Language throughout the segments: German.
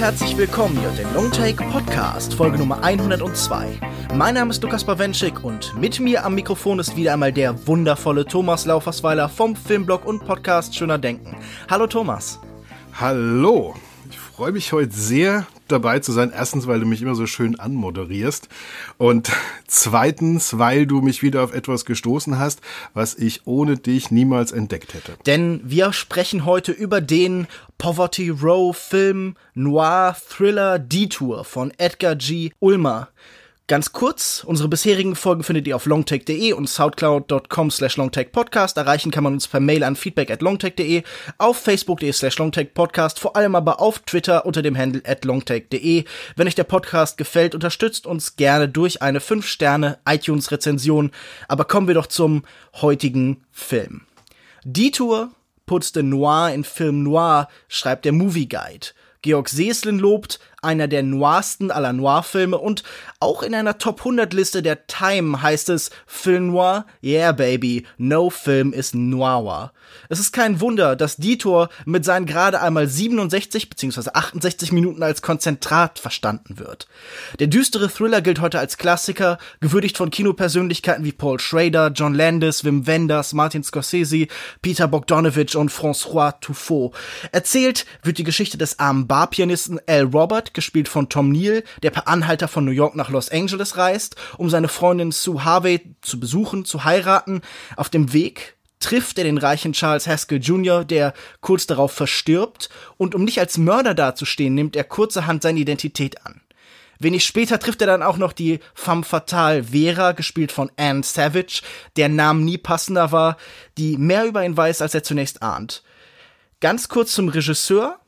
Herzlich willkommen hier den Longtake Podcast, Folge Nummer 102. Mein Name ist Lukas Bawenschik und mit mir am Mikrofon ist wieder einmal der wundervolle Thomas Laufersweiler vom Filmblog und Podcast Schöner Denken. Hallo Thomas. Hallo. Ich freue mich heute sehr, dabei zu sein. Erstens, weil du mich immer so schön anmoderierst. Und zweitens, weil du mich wieder auf etwas gestoßen hast, was ich ohne dich niemals entdeckt hätte. Denn wir sprechen heute über den Poverty Row Film Noir Thriller Detour von Edgar G. Ulmer. Ganz kurz, unsere bisherigen Folgen findet ihr auf longtake.de und soundcloud.com slash longtakepodcast. Erreichen kann man uns per Mail an feedback at longtake.de, auf facebook.de slash longtakepodcast, vor allem aber auf Twitter unter dem Handle at longtake.de. Wenn euch der Podcast gefällt, unterstützt uns gerne durch eine 5-Sterne iTunes-Rezension. Aber kommen wir doch zum heutigen Film. Detour putzte Noir in Film Noir, schreibt der Movie Guide. Georg Seslin lobt, einer der noirsten aller Noir-Filme und auch in einer Top 100 Liste der Time heißt es Film Noir, yeah baby, no film is noir. Es ist kein Wunder, dass Dietor mit seinen gerade einmal 67 bzw. 68 Minuten als Konzentrat verstanden wird. Der düstere Thriller gilt heute als Klassiker, gewürdigt von Kinopersönlichkeiten wie Paul Schrader, John Landis, Wim Wenders, Martin Scorsese, Peter Bogdanovich und François Truffaut. Erzählt wird die Geschichte des armen Barpianisten Al Robert, gespielt von Tom Neal, der per Anhalter von New York nach Los Angeles reist, um seine Freundin Sue Harvey zu besuchen, zu heiraten. Auf dem Weg trifft er den reichen Charles Haskell Jr., der kurz darauf verstirbt, und um nicht als Mörder dazustehen, nimmt er kurzerhand seine Identität an. Wenig später trifft er dann auch noch die femme fatale Vera, gespielt von Anne Savage, der Name nie passender war, die mehr über ihn weiß, als er zunächst ahnt. Ganz kurz zum Regisseur.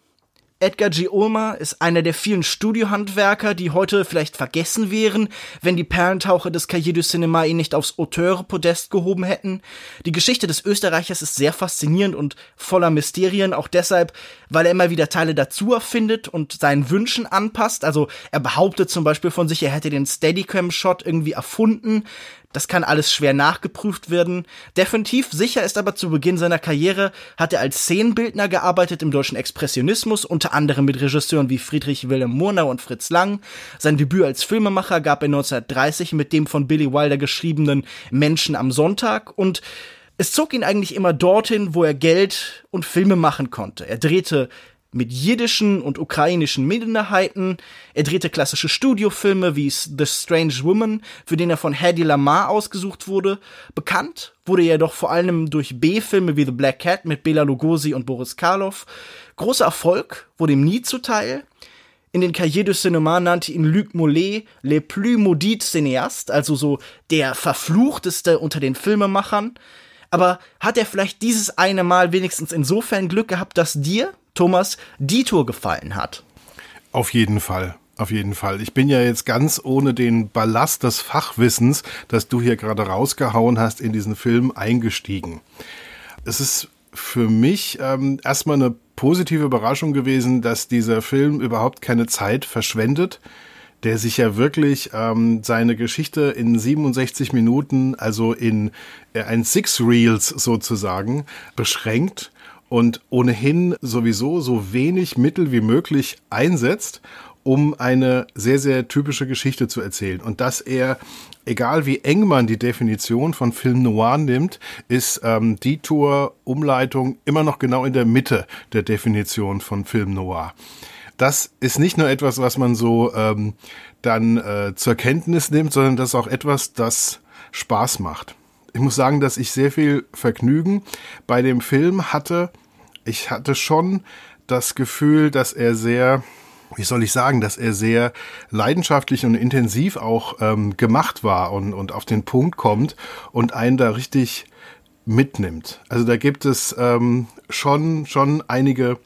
Edgar G. Ulmer ist einer der vielen Studiohandwerker, die heute vielleicht vergessen wären, wenn die Perlentaucher des Cahiers du Cinéma ihn nicht aufs Auteure-Podest gehoben hätten. Die Geschichte des Österreichers ist sehr faszinierend und voller Mysterien, auch deshalb, weil er immer wieder Teile dazu erfindet und seinen Wünschen anpasst. Also er behauptet zum Beispiel von sich, er hätte den Steadicam-Shot irgendwie erfunden. Das kann alles schwer nachgeprüft werden. Definitiv sicher ist aber zu Beginn seiner Karriere hat er als Szenenbildner gearbeitet im deutschen Expressionismus, unter anderem mit Regisseuren wie Friedrich Wilhelm Murnau und Fritz Lang. Sein Debüt als Filmemacher gab er 1930 mit dem von Billy Wilder geschriebenen Menschen am Sonntag und es zog ihn eigentlich immer dorthin, wo er Geld und Filme machen konnte. Er drehte mit jiddischen und ukrainischen Minderheiten. Er drehte klassische Studiofilme wie The Strange Woman, für den er von Hedy Lamar ausgesucht wurde. Bekannt wurde er jedoch vor allem durch B-Filme wie The Black Cat mit Bela Lugosi und Boris Karloff. Großer Erfolg wurde ihm nie zuteil. In den Cahiers du Cinéma nannte ihn Luc Mollet le plus maudit cinéaste, also so der verfluchteste unter den Filmemachern. Aber hat er vielleicht dieses eine Mal wenigstens insofern Glück gehabt, dass dir, Thomas, die Tour gefallen hat. Auf jeden Fall. Auf jeden Fall. Ich bin ja jetzt ganz ohne den Ballast des Fachwissens, das du hier gerade rausgehauen hast, in diesen Film eingestiegen. Es ist für mich ähm, erstmal eine positive Überraschung gewesen, dass dieser Film überhaupt keine Zeit verschwendet, der sich ja wirklich ähm, seine Geschichte in 67 Minuten, also in äh, ein Six Reels sozusagen, beschränkt und ohnehin sowieso so wenig Mittel wie möglich einsetzt, um eine sehr, sehr typische Geschichte zu erzählen. Und dass er, egal wie eng man die Definition von Film Noir nimmt, ist ähm, die Tour-Umleitung immer noch genau in der Mitte der Definition von Film Noir. Das ist nicht nur etwas, was man so ähm, dann äh, zur Kenntnis nimmt, sondern das ist auch etwas, das Spaß macht. Ich muss sagen, dass ich sehr viel Vergnügen bei dem Film hatte, ich hatte schon das Gefühl, dass er sehr, wie soll ich sagen, dass er sehr leidenschaftlich und intensiv auch ähm, gemacht war und, und auf den Punkt kommt und einen da richtig mitnimmt. Also da gibt es ähm, schon, schon einige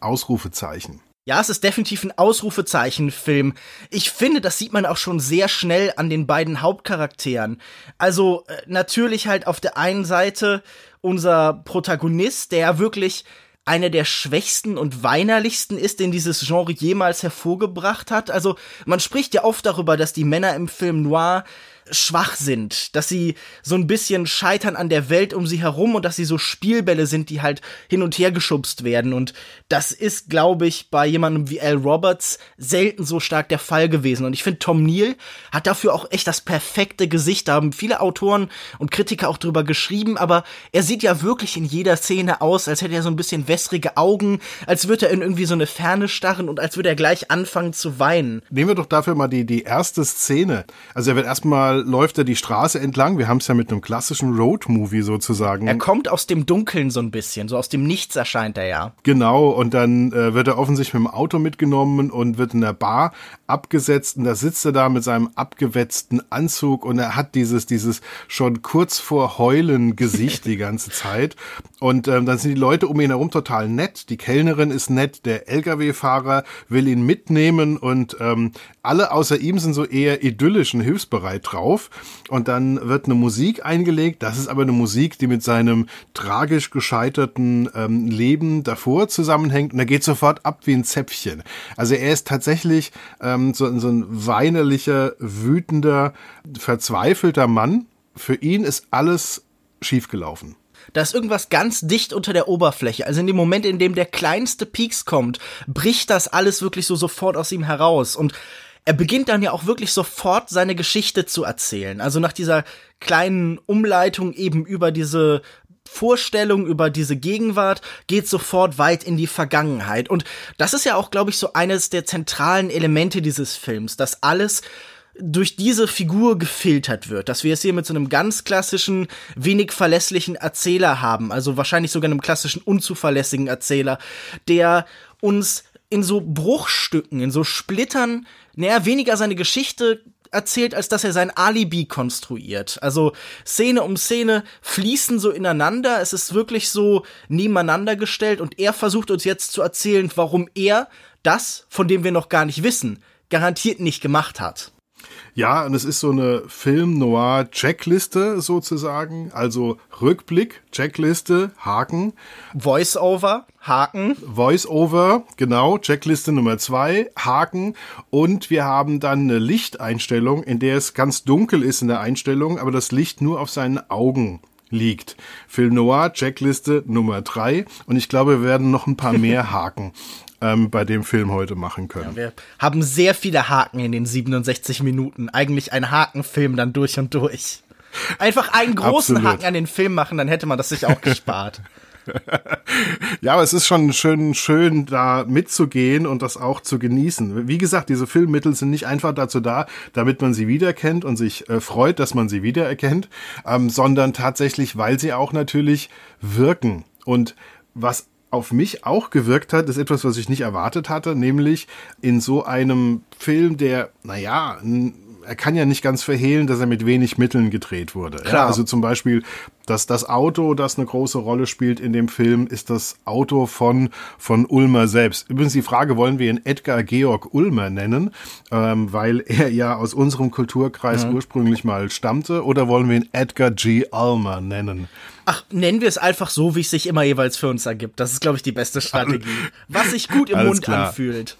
Ausrufezeichen. Ja, es ist definitiv ein Ausrufezeichenfilm. Ich finde, das sieht man auch schon sehr schnell an den beiden Hauptcharakteren. Also äh, natürlich halt auf der einen Seite unser Protagonist, der wirklich einer der schwächsten und weinerlichsten ist, den dieses Genre jemals hervorgebracht hat. Also man spricht ja oft darüber, dass die Männer im Film Noir schwach sind, dass sie so ein bisschen scheitern an der Welt um sie herum und dass sie so Spielbälle sind, die halt hin und her geschubst werden. Und das ist, glaube ich, bei jemandem wie Al Roberts selten so stark der Fall gewesen. Und ich finde, Tom Neal hat dafür auch echt das perfekte Gesicht. Da haben viele Autoren und Kritiker auch drüber geschrieben, aber er sieht ja wirklich in jeder Szene aus, als hätte er so ein bisschen wässrige Augen, als würde er in irgendwie so eine Ferne starren und als würde er gleich anfangen zu weinen. Nehmen wir doch dafür mal die, die erste Szene. Also er wird erstmal läuft er die Straße entlang. Wir haben es ja mit einem klassischen Road-Movie sozusagen. Er kommt aus dem Dunkeln so ein bisschen, so aus dem Nichts erscheint er ja. Genau, und dann äh, wird er offensichtlich mit dem Auto mitgenommen und wird in der Bar abgesetzt und da sitzt er da mit seinem abgewetzten Anzug und er hat dieses, dieses schon kurz vor Heulen Gesicht die ganze Zeit. Und ähm, dann sind die Leute um ihn herum total nett. Die Kellnerin ist nett, der Lkw-Fahrer will ihn mitnehmen und ähm, alle außer ihm sind so eher idyllisch und hilfsbereit drauf. Und dann wird eine Musik eingelegt. Das ist aber eine Musik, die mit seinem tragisch gescheiterten ähm, Leben davor zusammenhängt. Und er geht sofort ab wie ein Zäpfchen. Also er ist tatsächlich ähm, so, so ein weinerlicher, wütender, verzweifelter Mann. Für ihn ist alles schiefgelaufen da ist irgendwas ganz dicht unter der Oberfläche. Also in dem Moment, in dem der kleinste Peaks kommt, bricht das alles wirklich so sofort aus ihm heraus. Und er beginnt dann ja auch wirklich sofort seine Geschichte zu erzählen. Also nach dieser kleinen Umleitung eben über diese Vorstellung über diese Gegenwart geht sofort weit in die Vergangenheit. Und das ist ja auch, glaube ich, so eines der zentralen Elemente dieses Films, dass alles durch diese Figur gefiltert wird, dass wir es hier mit so einem ganz klassischen, wenig verlässlichen Erzähler haben, also wahrscheinlich sogar einem klassischen unzuverlässigen Erzähler, der uns in so Bruchstücken, in so Splittern naja, weniger seine Geschichte erzählt, als dass er sein Alibi konstruiert. Also Szene um Szene fließen so ineinander. Es ist wirklich so nebeneinander gestellt und er versucht uns jetzt zu erzählen, warum er das, von dem wir noch gar nicht wissen, garantiert nicht gemacht hat. Ja, und es ist so eine Film-Noir-Checkliste sozusagen. Also Rückblick, Checkliste, Haken. Voice-Over, Haken. Voice-Over, genau, Checkliste Nummer zwei, Haken. Und wir haben dann eine Lichteinstellung, in der es ganz dunkel ist in der Einstellung, aber das Licht nur auf seinen Augen liegt. Film Noir, Checkliste Nummer drei. Und ich glaube, wir werden noch ein paar mehr Haken ähm, bei dem Film heute machen können. Ja, wir haben sehr viele Haken in den 67 Minuten. Eigentlich ein Hakenfilm dann durch und durch. Einfach einen großen Absolut. Haken an den Film machen, dann hätte man das sich auch gespart. ja, aber es ist schon schön, schön, da mitzugehen und das auch zu genießen. Wie gesagt, diese Filmmittel sind nicht einfach dazu da, damit man sie wiedererkennt und sich äh, freut, dass man sie wiedererkennt, ähm, sondern tatsächlich, weil sie auch natürlich wirken. Und was auf mich auch gewirkt hat, ist etwas, was ich nicht erwartet hatte, nämlich in so einem Film, der, naja, er kann ja nicht ganz verhehlen, dass er mit wenig Mitteln gedreht wurde. Klar. Ja, also zum Beispiel, dass das Auto, das eine große Rolle spielt in dem Film, ist das Auto von, von Ulmer selbst. Übrigens die Frage, wollen wir ihn Edgar Georg Ulmer nennen, ähm, weil er ja aus unserem Kulturkreis mhm. ursprünglich mal stammte, oder wollen wir ihn Edgar G. Ulmer nennen? Ach, nennen wir es einfach so, wie es sich immer jeweils für uns ergibt. Das ist, glaube ich, die beste Strategie. Was sich gut im Alles Mund klar. anfühlt.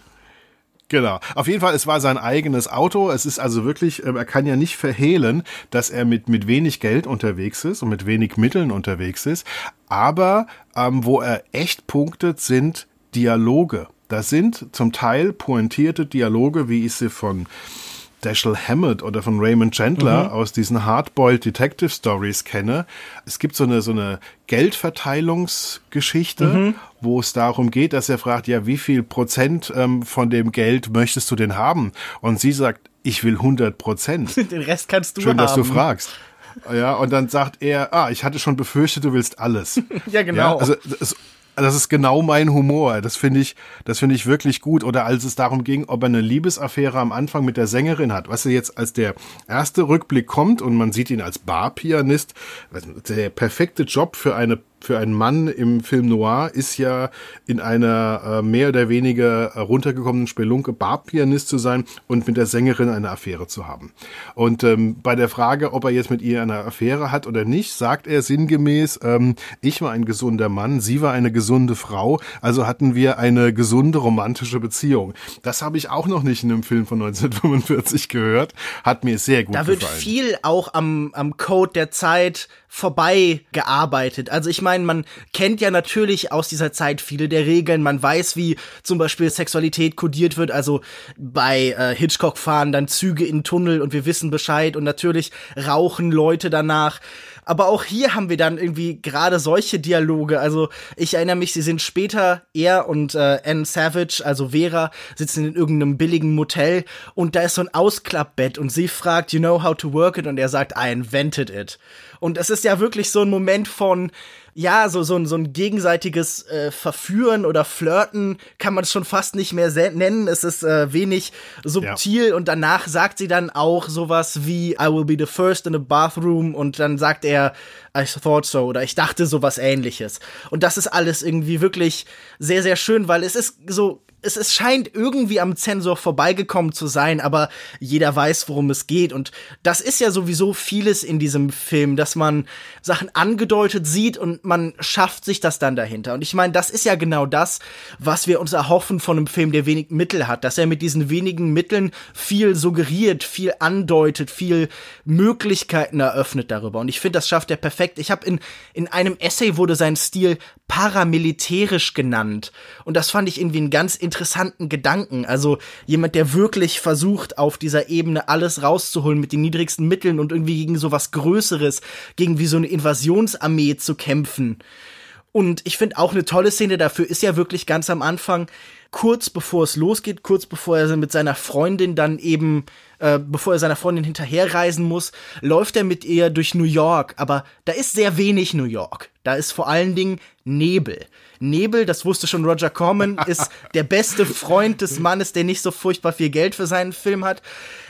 Genau. Auf jeden Fall, es war sein eigenes Auto. Es ist also wirklich, ähm, er kann ja nicht verhehlen, dass er mit, mit wenig Geld unterwegs ist und mit wenig Mitteln unterwegs ist. Aber ähm, wo er echt punktet, sind Dialoge. Das sind zum Teil pointierte Dialoge, wie ich sie von Dashiell Hammett oder von Raymond Chandler mhm. aus diesen Hardboiled Detective Stories kenne. Es gibt so eine, so eine Geldverteilungsgeschichte, mhm. wo es darum geht, dass er fragt, ja, wie viel Prozent ähm, von dem Geld möchtest du denn haben? Und sie sagt, ich will 100 Prozent. Den Rest kannst du Schön, haben. dass du fragst. Ja, und dann sagt er, ah, ich hatte schon befürchtet, du willst alles. ja, genau. Ja, also es, das ist genau mein Humor. Das finde ich, das finde ich wirklich gut. Oder als es darum ging, ob er eine Liebesaffäre am Anfang mit der Sängerin hat. Was er jetzt als der erste Rückblick kommt und man sieht ihn als Barpianist, der perfekte Job für eine für einen Mann im Film Noir ist ja in einer äh, mehr oder weniger runtergekommenen Spelunke Barpianist zu sein und mit der Sängerin eine Affäre zu haben. Und ähm, bei der Frage, ob er jetzt mit ihr eine Affäre hat oder nicht, sagt er sinngemäß, ähm, ich war ein gesunder Mann, sie war eine gesunde Frau, also hatten wir eine gesunde romantische Beziehung. Das habe ich auch noch nicht in einem Film von 1945 gehört, hat mir sehr gut da gefallen. Da wird viel auch am, am Code der Zeit vorbei gearbeitet. Also ich meine, man kennt ja natürlich aus dieser Zeit viele der Regeln. Man weiß, wie zum Beispiel Sexualität kodiert wird. Also bei äh, Hitchcock fahren dann Züge in Tunnel und wir wissen Bescheid und natürlich rauchen Leute danach. Aber auch hier haben wir dann irgendwie gerade solche Dialoge. Also ich erinnere mich, sie sind später, er und äh, Anne Savage, also Vera, sitzen in irgendeinem billigen Motel und da ist so ein Ausklappbett und sie fragt, you know how to work it? Und er sagt, I invented it. Und es ist ja wirklich so ein Moment von, ja, so, so, so ein gegenseitiges äh, Verführen oder Flirten kann man es schon fast nicht mehr nennen. Es ist äh, wenig subtil ja. und danach sagt sie dann auch sowas wie I will be the first in the bathroom und dann sagt er I thought so oder ich dachte sowas ähnliches. Und das ist alles irgendwie wirklich sehr, sehr schön, weil es ist so es, es scheint irgendwie am Zensor vorbeigekommen zu sein, aber jeder weiß, worum es geht. Und das ist ja sowieso vieles in diesem Film, dass man Sachen angedeutet sieht und man schafft sich das dann dahinter. Und ich meine, das ist ja genau das, was wir uns erhoffen von einem Film, der wenig Mittel hat, dass er mit diesen wenigen Mitteln viel suggeriert, viel andeutet, viel Möglichkeiten eröffnet darüber. Und ich finde, das schafft er perfekt. Ich habe in, in einem Essay wurde sein Stil paramilitärisch genannt. Und das fand ich irgendwie einen ganz interessanten Gedanken. Also jemand, der wirklich versucht, auf dieser Ebene alles rauszuholen mit den niedrigsten Mitteln und irgendwie gegen so was Größeres, gegen wie so eine Invasionsarmee zu kämpfen. Und ich finde auch eine tolle Szene dafür ist ja wirklich ganz am Anfang, kurz bevor es losgeht, kurz bevor er mit seiner Freundin dann eben, äh, bevor er seiner Freundin hinterherreisen muss, läuft er mit ihr durch New York. Aber da ist sehr wenig New York. Da ist vor allen Dingen Nebel. Nebel, das wusste schon Roger Corman, ist der beste Freund des Mannes, der nicht so furchtbar viel Geld für seinen Film hat.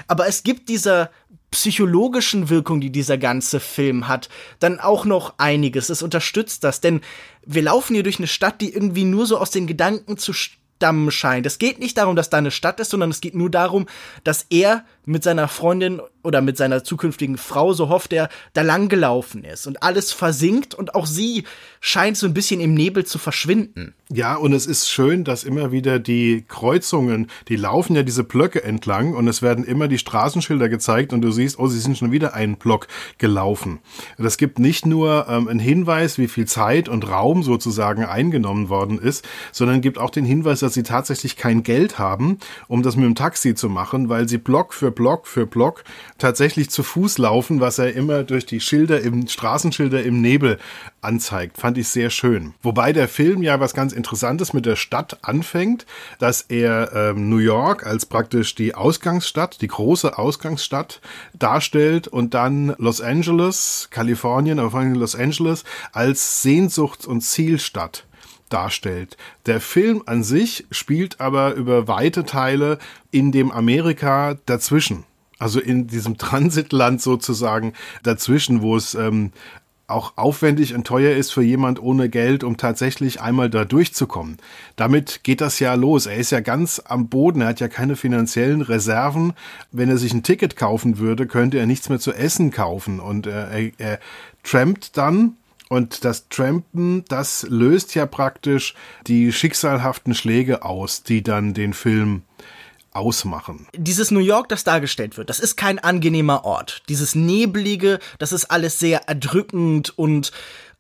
Aber es gibt dieser psychologischen Wirkung, die dieser ganze Film hat, dann auch noch einiges. Es unterstützt das, denn wir laufen hier durch eine Stadt, die irgendwie nur so aus den Gedanken zu stammen scheint. Es geht nicht darum, dass da eine Stadt ist, sondern es geht nur darum, dass er mit seiner Freundin oder mit seiner zukünftigen Frau, so hofft er, da lang gelaufen ist und alles versinkt und auch sie scheint so ein bisschen im Nebel zu verschwinden. Ja, und es ist schön, dass immer wieder die Kreuzungen, die laufen ja diese Blöcke entlang und es werden immer die Straßenschilder gezeigt und du siehst, oh, sie sind schon wieder einen Block gelaufen. Das gibt nicht nur ähm, einen Hinweis, wie viel Zeit und Raum sozusagen eingenommen worden ist, sondern gibt auch den Hinweis, dass sie tatsächlich kein Geld haben, um das mit dem Taxi zu machen, weil sie Block für Block für Block tatsächlich zu Fuß laufen, was er immer durch die Schilder im Straßenschilder im Nebel anzeigt. Fand ich sehr schön. Wobei der Film ja was ganz Interessantes mit der Stadt anfängt, dass er ähm, New York als praktisch die Ausgangsstadt, die große Ausgangsstadt darstellt und dann Los Angeles, Kalifornien, aber vor allem Los Angeles als Sehnsuchts- und Zielstadt darstellt. Der Film an sich spielt aber über weite Teile in dem Amerika dazwischen. Also in diesem Transitland sozusagen dazwischen, wo es ähm, auch aufwendig und teuer ist für jemand ohne Geld, um tatsächlich einmal da durchzukommen. Damit geht das ja los. Er ist ja ganz am Boden, er hat ja keine finanziellen Reserven. Wenn er sich ein Ticket kaufen würde, könnte er nichts mehr zu essen kaufen. Und er, er, er trampt dann und das Trampen, das löst ja praktisch die schicksalhaften Schläge aus, die dann den Film ausmachen. Dieses New York, das dargestellt wird, das ist kein angenehmer Ort. Dieses Nebelige, das ist alles sehr erdrückend und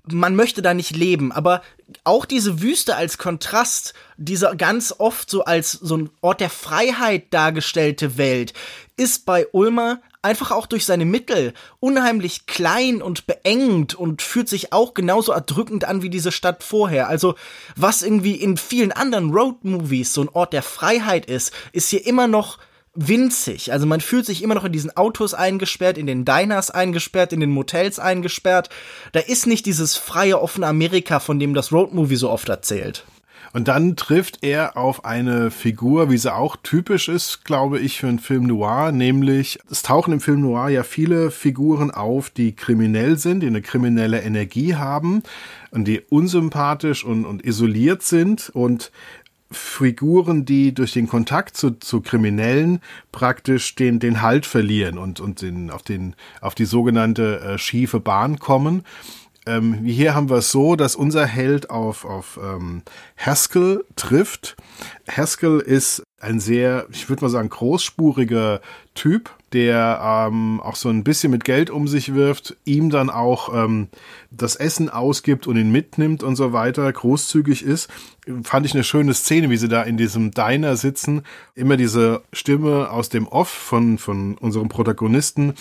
man möchte da nicht leben, aber auch diese Wüste als Kontrast, diese ganz oft so als so ein Ort der Freiheit dargestellte Welt, ist bei Ulmer einfach auch durch seine Mittel unheimlich klein und beengt und fühlt sich auch genauso erdrückend an wie diese Stadt vorher. Also was irgendwie in vielen anderen Road-Movies so ein Ort der Freiheit ist, ist hier immer noch winzig. Also man fühlt sich immer noch in diesen Autos eingesperrt, in den Diners eingesperrt, in den Motels eingesperrt. Da ist nicht dieses freie, offene Amerika, von dem das Roadmovie so oft erzählt. Und dann trifft er auf eine Figur, wie sie auch typisch ist, glaube ich, für einen Film Noir, nämlich es tauchen im Film Noir ja viele Figuren auf, die kriminell sind, die eine kriminelle Energie haben und die unsympathisch und, und isoliert sind und Figuren, die durch den Kontakt zu, zu Kriminellen praktisch den, den Halt verlieren und, und den, auf, den, auf die sogenannte äh, schiefe Bahn kommen. Ähm, hier haben wir es so, dass unser Held auf, auf ähm, Haskell trifft. Haskell ist ein sehr, ich würde mal sagen, großspuriger Typ, der ähm, auch so ein bisschen mit Geld um sich wirft, ihm dann auch ähm, das Essen ausgibt und ihn mitnimmt und so weiter, großzügig ist. Fand ich eine schöne Szene, wie sie da in diesem Diner sitzen. Immer diese Stimme aus dem Off von, von unserem Protagonisten,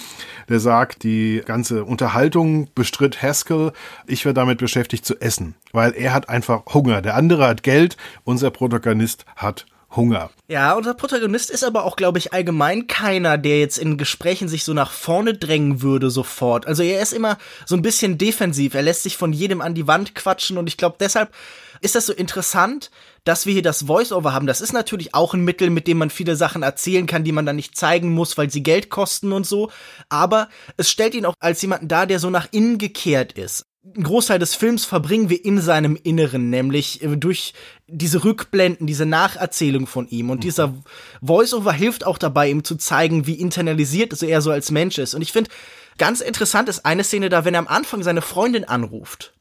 der sagt, die ganze Unterhaltung bestritt Haskell. Ich werde damit beschäftigt zu essen, weil er hat einfach Hunger. Der andere hat Geld, unser Protagonist hat Hunger. Ja, unser Protagonist ist aber auch, glaube ich, allgemein keiner, der jetzt in Gesprächen sich so nach vorne drängen würde sofort. Also er ist immer so ein bisschen defensiv. Er lässt sich von jedem an die Wand quatschen und ich glaube, deshalb ist das so interessant, dass wir hier das Voice-Over haben. Das ist natürlich auch ein Mittel, mit dem man viele Sachen erzählen kann, die man dann nicht zeigen muss, weil sie Geld kosten und so. Aber es stellt ihn auch als jemanden dar, der so nach innen gekehrt ist ein Großteil des Films verbringen wir in seinem Inneren, nämlich äh, durch diese Rückblenden, diese Nacherzählung von ihm. Und mhm. dieser Voiceover hilft auch dabei, ihm zu zeigen, wie internalisiert er so als Mensch ist. Und ich finde, ganz interessant ist eine Szene da, wenn er am Anfang seine Freundin anruft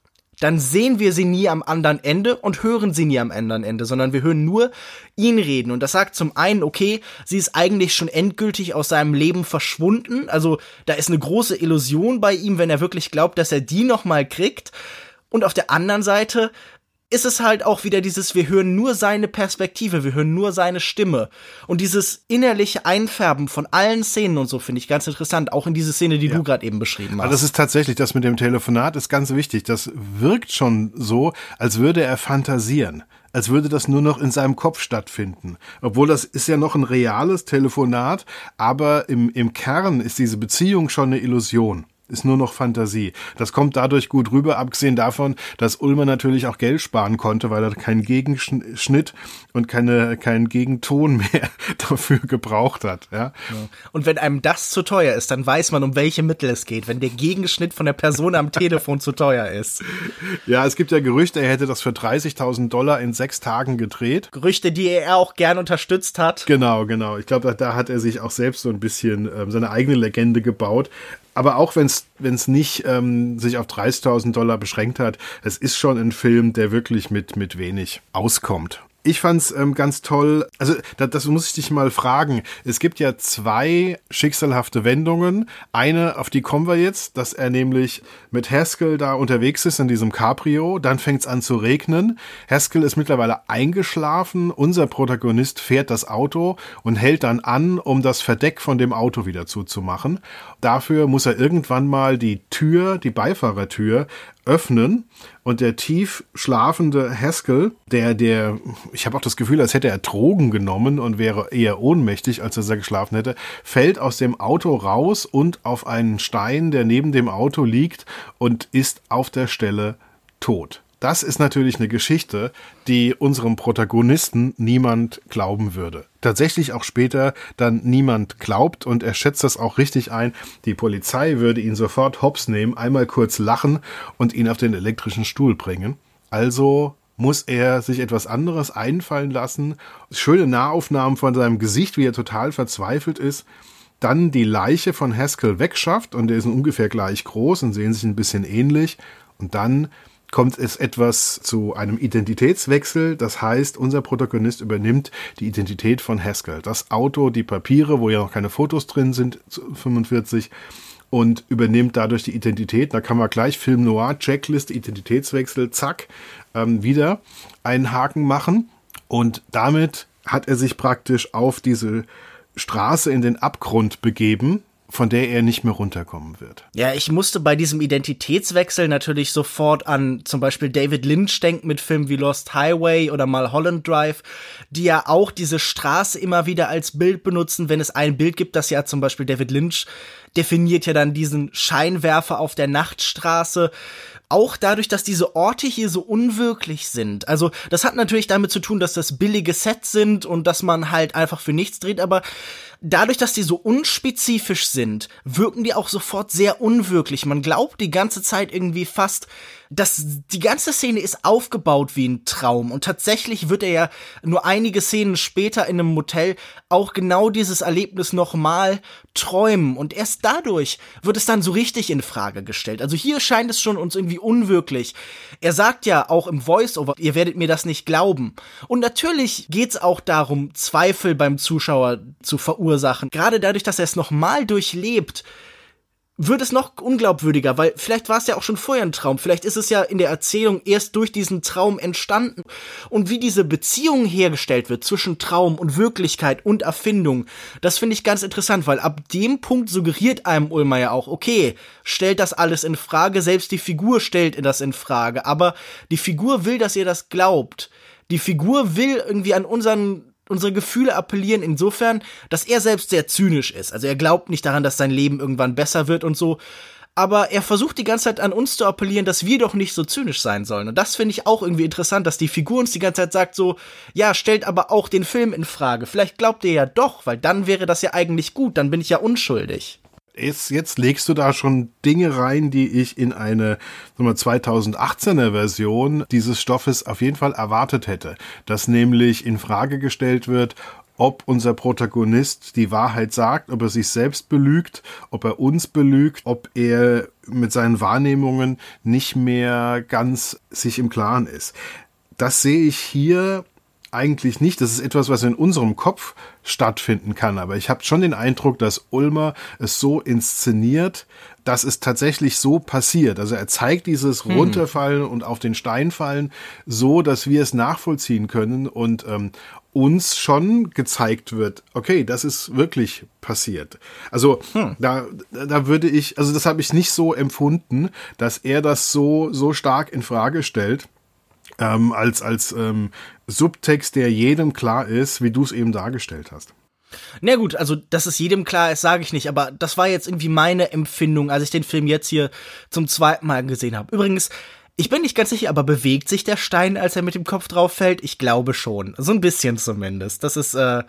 dann sehen wir sie nie am anderen Ende und hören sie nie am anderen Ende, sondern wir hören nur ihn reden. Und das sagt zum einen, okay, sie ist eigentlich schon endgültig aus seinem Leben verschwunden. Also da ist eine große Illusion bei ihm, wenn er wirklich glaubt, dass er die nochmal kriegt. Und auf der anderen Seite ist es halt auch wieder dieses, wir hören nur seine Perspektive, wir hören nur seine Stimme. Und dieses innerliche Einfärben von allen Szenen und so finde ich ganz interessant, auch in diese Szene, die ja. du gerade eben beschrieben hast. Aber das ist tatsächlich, das mit dem Telefonat ist ganz wichtig. Das wirkt schon so, als würde er fantasieren als würde das nur noch in seinem Kopf stattfinden. Obwohl das ist ja noch ein reales Telefonat, aber im, im Kern ist diese Beziehung schon eine Illusion ist nur noch Fantasie. Das kommt dadurch gut rüber, abgesehen davon, dass Ulmer natürlich auch Geld sparen konnte, weil er keinen Gegenschnitt und keine, keinen Gegenton mehr dafür gebraucht hat. Ja? Und wenn einem das zu teuer ist, dann weiß man, um welche Mittel es geht, wenn der Gegenschnitt von der Person am Telefon zu teuer ist. Ja, es gibt ja Gerüchte, er hätte das für 30.000 Dollar in sechs Tagen gedreht. Gerüchte, die er auch gern unterstützt hat. Genau, genau. Ich glaube, da hat er sich auch selbst so ein bisschen ähm, seine eigene Legende gebaut aber auch wenn es nicht ähm, sich auf 30.000 Dollar beschränkt hat, es ist schon ein Film, der wirklich mit, mit wenig auskommt. Ich fand's ähm, ganz toll. Also das, das muss ich dich mal fragen. Es gibt ja zwei schicksalhafte Wendungen. Eine, auf die kommen wir jetzt, dass er nämlich mit Haskell da unterwegs ist in diesem Cabrio. Dann fängt's an zu regnen. Haskell ist mittlerweile eingeschlafen. Unser Protagonist fährt das Auto und hält dann an, um das Verdeck von dem Auto wieder zuzumachen. Dafür muss er irgendwann mal die Tür, die Beifahrertür, öffnen und der tief schlafende Haskell, der, der, ich habe auch das Gefühl, als hätte er Drogen genommen und wäre eher ohnmächtig, als dass er geschlafen hätte, fällt aus dem Auto raus und auf einen Stein, der neben dem Auto liegt und ist auf der Stelle tot. Das ist natürlich eine Geschichte, die unserem Protagonisten niemand glauben würde. Tatsächlich auch später dann niemand glaubt und er schätzt das auch richtig ein. Die Polizei würde ihn sofort hops nehmen, einmal kurz lachen und ihn auf den elektrischen Stuhl bringen. Also muss er sich etwas anderes einfallen lassen. Schöne Nahaufnahmen von seinem Gesicht, wie er total verzweifelt ist. Dann die Leiche von Haskell wegschafft und der ist ungefähr gleich groß und sehen sich ein bisschen ähnlich. Und dann kommt es etwas zu einem Identitätswechsel. Das heißt, unser Protagonist übernimmt die Identität von Haskell. Das Auto, die Papiere, wo ja noch keine Fotos drin sind, 45 und übernimmt dadurch die Identität. Da kann man gleich Film Noir, Checklist, Identitätswechsel, zack, ähm, wieder einen Haken machen. Und damit hat er sich praktisch auf diese Straße in den Abgrund begeben, von der er nicht mehr runterkommen wird. Ja, ich musste bei diesem Identitätswechsel natürlich sofort an zum Beispiel David Lynch denken mit Filmen wie Lost Highway oder Mulholland Drive, die ja auch diese Straße immer wieder als Bild benutzen, wenn es ein Bild gibt, das ja zum Beispiel David Lynch definiert ja dann diesen Scheinwerfer auf der Nachtstraße auch dadurch, dass diese Orte hier so unwirklich sind. Also, das hat natürlich damit zu tun, dass das billige Sets sind und dass man halt einfach für nichts dreht, aber dadurch, dass die so unspezifisch sind, wirken die auch sofort sehr unwirklich. Man glaubt die ganze Zeit irgendwie fast, dass die ganze Szene ist aufgebaut wie ein Traum und tatsächlich wird er ja nur einige Szenen später in einem Motel auch genau dieses Erlebnis nochmal träumen und erst dadurch wird es dann so richtig in Frage gestellt. Also hier scheint es schon uns irgendwie unwirklich. Er sagt ja auch im Voiceover, ihr werdet mir das nicht glauben. Und natürlich geht's auch darum, Zweifel beim Zuschauer zu verursachen. Gerade dadurch, dass er es nochmal durchlebt, wird es noch unglaubwürdiger, weil vielleicht war es ja auch schon vorher ein Traum. Vielleicht ist es ja in der Erzählung erst durch diesen Traum entstanden. Und wie diese Beziehung hergestellt wird zwischen Traum und Wirklichkeit und Erfindung, das finde ich ganz interessant, weil ab dem Punkt suggeriert einem Ulmer ja auch, okay, stellt das alles in Frage, selbst die Figur stellt das in Frage, aber die Figur will, dass ihr das glaubt. Die Figur will irgendwie an unseren unsere Gefühle appellieren insofern, dass er selbst sehr zynisch ist. Also er glaubt nicht daran, dass sein Leben irgendwann besser wird und so. Aber er versucht die ganze Zeit an uns zu appellieren, dass wir doch nicht so zynisch sein sollen. Und das finde ich auch irgendwie interessant, dass die Figur uns die ganze Zeit sagt so, ja, stellt aber auch den Film in Frage. Vielleicht glaubt ihr ja doch, weil dann wäre das ja eigentlich gut, dann bin ich ja unschuldig. Jetzt, jetzt legst du da schon Dinge rein, die ich in eine sagen wir, 2018er Version dieses Stoffes auf jeden Fall erwartet hätte. Dass nämlich in Frage gestellt wird, ob unser Protagonist die Wahrheit sagt, ob er sich selbst belügt, ob er uns belügt, ob er mit seinen Wahrnehmungen nicht mehr ganz sich im Klaren ist. Das sehe ich hier eigentlich nicht. Das ist etwas, was in unserem Kopf stattfinden kann. Aber ich habe schon den Eindruck, dass Ulmer es so inszeniert, dass es tatsächlich so passiert. Also er zeigt dieses hm. Runterfallen und auf den Stein fallen so, dass wir es nachvollziehen können und ähm, uns schon gezeigt wird, okay, das ist wirklich passiert. Also hm. da, da würde ich, also das habe ich nicht so empfunden, dass er das so so stark in Frage stellt ähm, als, als ähm, Subtext, der jedem klar ist, wie du es eben dargestellt hast. Na gut, also dass es jedem klar ist, sage ich nicht, aber das war jetzt irgendwie meine Empfindung, als ich den Film jetzt hier zum zweiten Mal gesehen habe. Übrigens, ich bin nicht ganz sicher, aber bewegt sich der Stein, als er mit dem Kopf drauf fällt? Ich glaube schon. So ein bisschen zumindest. Das ist, äh,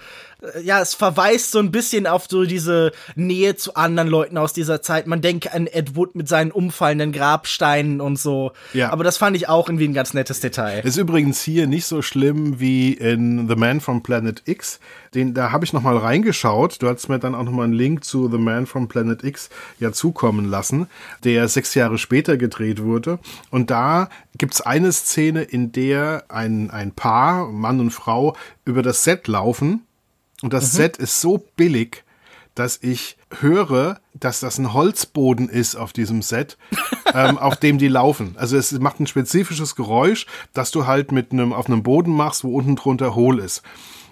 ja, es verweist so ein bisschen auf so diese Nähe zu anderen Leuten aus dieser Zeit. Man denke an Ed Wood mit seinen umfallenden Grabsteinen und so. Ja. Aber das fand ich auch irgendwie ein ganz nettes Detail. Ist übrigens hier nicht so schlimm wie in The Man from Planet X. Den, da habe ich noch mal reingeschaut. Du hast mir dann auch noch mal einen Link zu The Man from Planet X ja zukommen lassen, der sechs Jahre später gedreht wurde. Und da gibt's eine Szene, in der ein, ein Paar, Mann und Frau, über das Set laufen und das mhm. Set ist so billig, dass ich höre, dass das ein Holzboden ist auf diesem Set, ähm, auf dem die laufen. Also es macht ein spezifisches Geräusch, das du halt mit einem auf einem Boden machst, wo unten drunter hohl ist.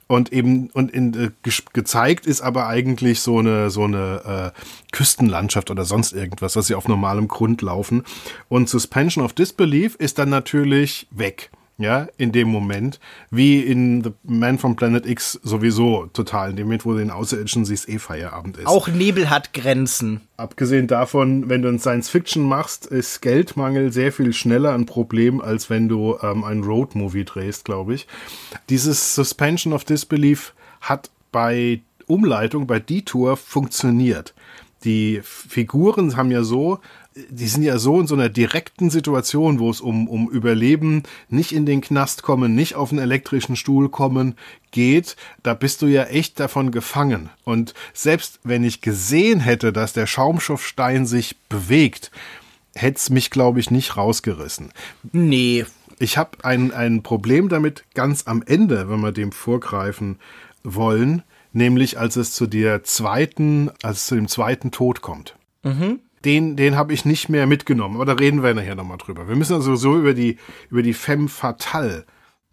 Und eben und in, äh, gezeigt ist aber eigentlich so eine so eine äh, Küstenlandschaft oder sonst irgendwas, dass sie auf normalem Grund laufen. Und Suspension of Disbelief ist dann natürlich weg ja, in dem Moment, wie in The Man from Planet X sowieso total, in dem Moment, wo du den Außerirdischen siehst, eh Feierabend ist. Auch Nebel hat Grenzen. Abgesehen davon, wenn du ein Science-Fiction machst, ist Geldmangel sehr viel schneller ein Problem, als wenn du ähm, ein Road-Movie drehst, glaube ich. Dieses Suspension of Disbelief hat bei Umleitung, bei Detour funktioniert. Die Figuren haben ja so die sind ja so in so einer direkten Situation, wo es um, um Überleben, nicht in den Knast kommen, nicht auf einen elektrischen Stuhl kommen geht, da bist du ja echt davon gefangen. Und selbst wenn ich gesehen hätte, dass der Schaumstoffstein sich bewegt, hätte es mich, glaube ich, nicht rausgerissen. Nee. Ich habe ein, ein Problem damit ganz am Ende, wenn wir dem vorgreifen wollen, nämlich als es zu der zweiten, als es zu dem zweiten Tod kommt. Mhm den, den habe ich nicht mehr mitgenommen. Aber da reden wir nachher nochmal drüber. Wir müssen also so über die, über die Femme Fatale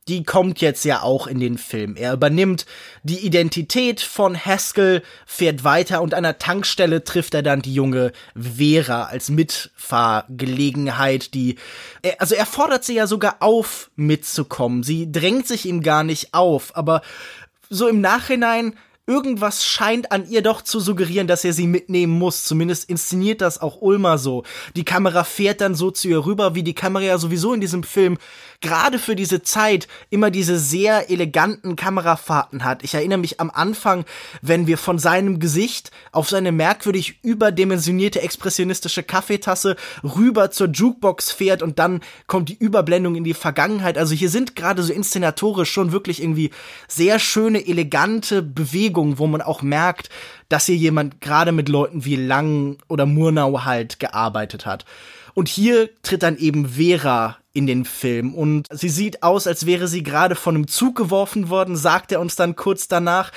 die kommt jetzt ja auch in den Film. Er übernimmt die Identität von Haskell, fährt weiter und an der Tankstelle trifft er dann die junge Vera als Mitfahrgelegenheit, die, also er fordert sie ja sogar auf, mitzukommen. Sie drängt sich ihm gar nicht auf, aber so im Nachhinein irgendwas scheint an ihr doch zu suggerieren, dass er sie mitnehmen muss. Zumindest inszeniert das auch Ulmer so. Die Kamera fährt dann so zu ihr rüber, wie die Kamera ja sowieso in diesem Film gerade für diese Zeit immer diese sehr eleganten Kamerafahrten hat. Ich erinnere mich am Anfang, wenn wir von seinem Gesicht auf seine merkwürdig überdimensionierte expressionistische Kaffeetasse rüber zur Jukebox fährt und dann kommt die Überblendung in die Vergangenheit. Also hier sind gerade so inszenatorisch schon wirklich irgendwie sehr schöne, elegante Bewegungen, wo man auch merkt, dass hier jemand gerade mit Leuten wie Lang oder Murnau halt gearbeitet hat. Und hier tritt dann eben Vera in den Film und sie sieht aus, als wäre sie gerade von einem Zug geworfen worden, sagt er uns dann kurz danach.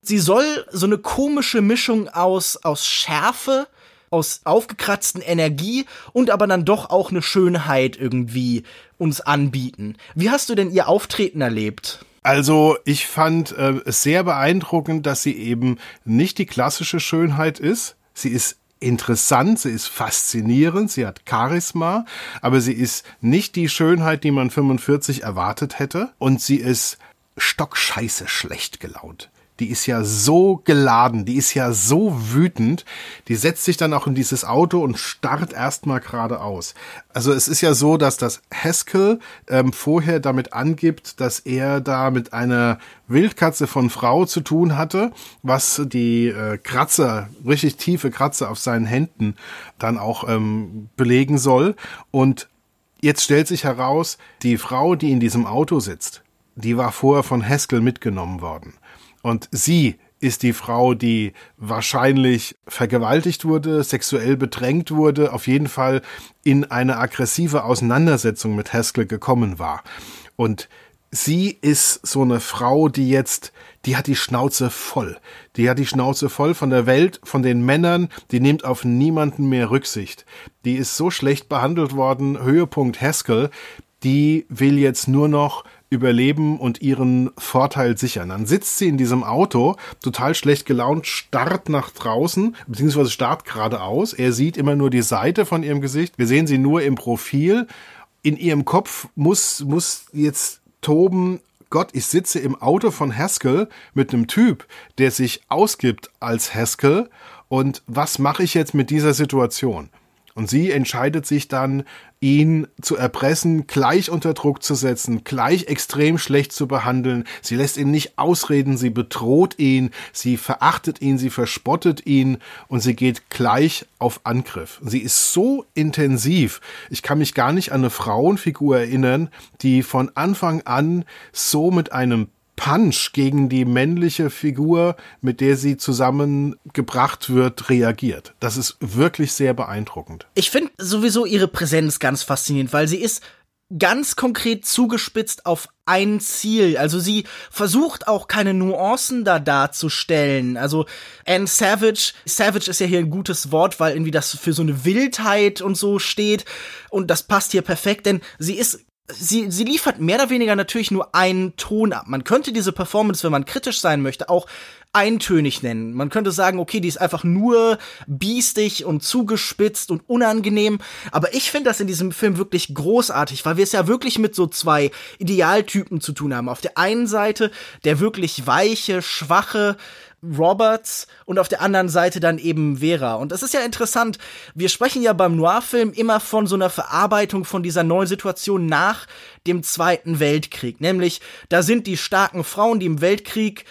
Sie soll so eine komische Mischung aus, aus Schärfe, aus aufgekratzten Energie und aber dann doch auch eine Schönheit irgendwie uns anbieten. Wie hast du denn ihr Auftreten erlebt? Also ich fand äh, es sehr beeindruckend, dass sie eben nicht die klassische Schönheit ist. Sie ist interessant, sie ist faszinierend, sie hat Charisma, aber sie ist nicht die Schönheit, die man 45 erwartet hätte. Und sie ist stockscheiße schlecht gelaunt die ist ja so geladen, die ist ja so wütend, die setzt sich dann auch in dieses Auto und starrt erstmal geradeaus. Also es ist ja so, dass das Haskell ähm, vorher damit angibt, dass er da mit einer Wildkatze von Frau zu tun hatte, was die äh, Kratzer, richtig tiefe Kratzer auf seinen Händen dann auch ähm, belegen soll. Und jetzt stellt sich heraus, die Frau, die in diesem Auto sitzt, die war vorher von Haskell mitgenommen worden. Und sie ist die Frau, die wahrscheinlich vergewaltigt wurde, sexuell bedrängt wurde, auf jeden Fall in eine aggressive Auseinandersetzung mit Haskell gekommen war. Und sie ist so eine Frau, die jetzt, die hat die Schnauze voll. Die hat die Schnauze voll von der Welt, von den Männern, die nimmt auf niemanden mehr Rücksicht. Die ist so schlecht behandelt worden, Höhepunkt Haskell, die will jetzt nur noch überleben und ihren Vorteil sichern. Dann sitzt sie in diesem Auto, total schlecht gelaunt, starrt nach draußen, beziehungsweise starrt geradeaus. Er sieht immer nur die Seite von ihrem Gesicht. Wir sehen sie nur im Profil. In ihrem Kopf muss, muss jetzt toben, Gott, ich sitze im Auto von Haskell mit einem Typ, der sich ausgibt als Haskell. Und was mache ich jetzt mit dieser Situation? Und sie entscheidet sich dann, ihn zu erpressen, gleich unter Druck zu setzen, gleich extrem schlecht zu behandeln. Sie lässt ihn nicht ausreden, sie bedroht ihn, sie verachtet ihn, sie verspottet ihn und sie geht gleich auf Angriff. Sie ist so intensiv. Ich kann mich gar nicht an eine Frauenfigur erinnern, die von Anfang an so mit einem Punch gegen die männliche Figur, mit der sie zusammengebracht wird, reagiert. Das ist wirklich sehr beeindruckend. Ich finde sowieso ihre Präsenz ganz faszinierend, weil sie ist ganz konkret zugespitzt auf ein Ziel. Also sie versucht auch keine Nuancen da darzustellen. Also Anne Savage, Savage ist ja hier ein gutes Wort, weil irgendwie das für so eine Wildheit und so steht. Und das passt hier perfekt, denn sie ist sie, sie liefert mehr oder weniger natürlich nur einen Ton ab. Man könnte diese Performance, wenn man kritisch sein möchte, auch eintönig nennen. Man könnte sagen, okay, die ist einfach nur biestig und zugespitzt und unangenehm. Aber ich finde das in diesem Film wirklich großartig, weil wir es ja wirklich mit so zwei Idealtypen zu tun haben. Auf der einen Seite der wirklich weiche, schwache, Roberts und auf der anderen Seite dann eben Vera. Und das ist ja interessant. Wir sprechen ja beim Noir-Film immer von so einer Verarbeitung von dieser neuen Situation nach dem Zweiten Weltkrieg. Nämlich, da sind die starken Frauen, die im Weltkrieg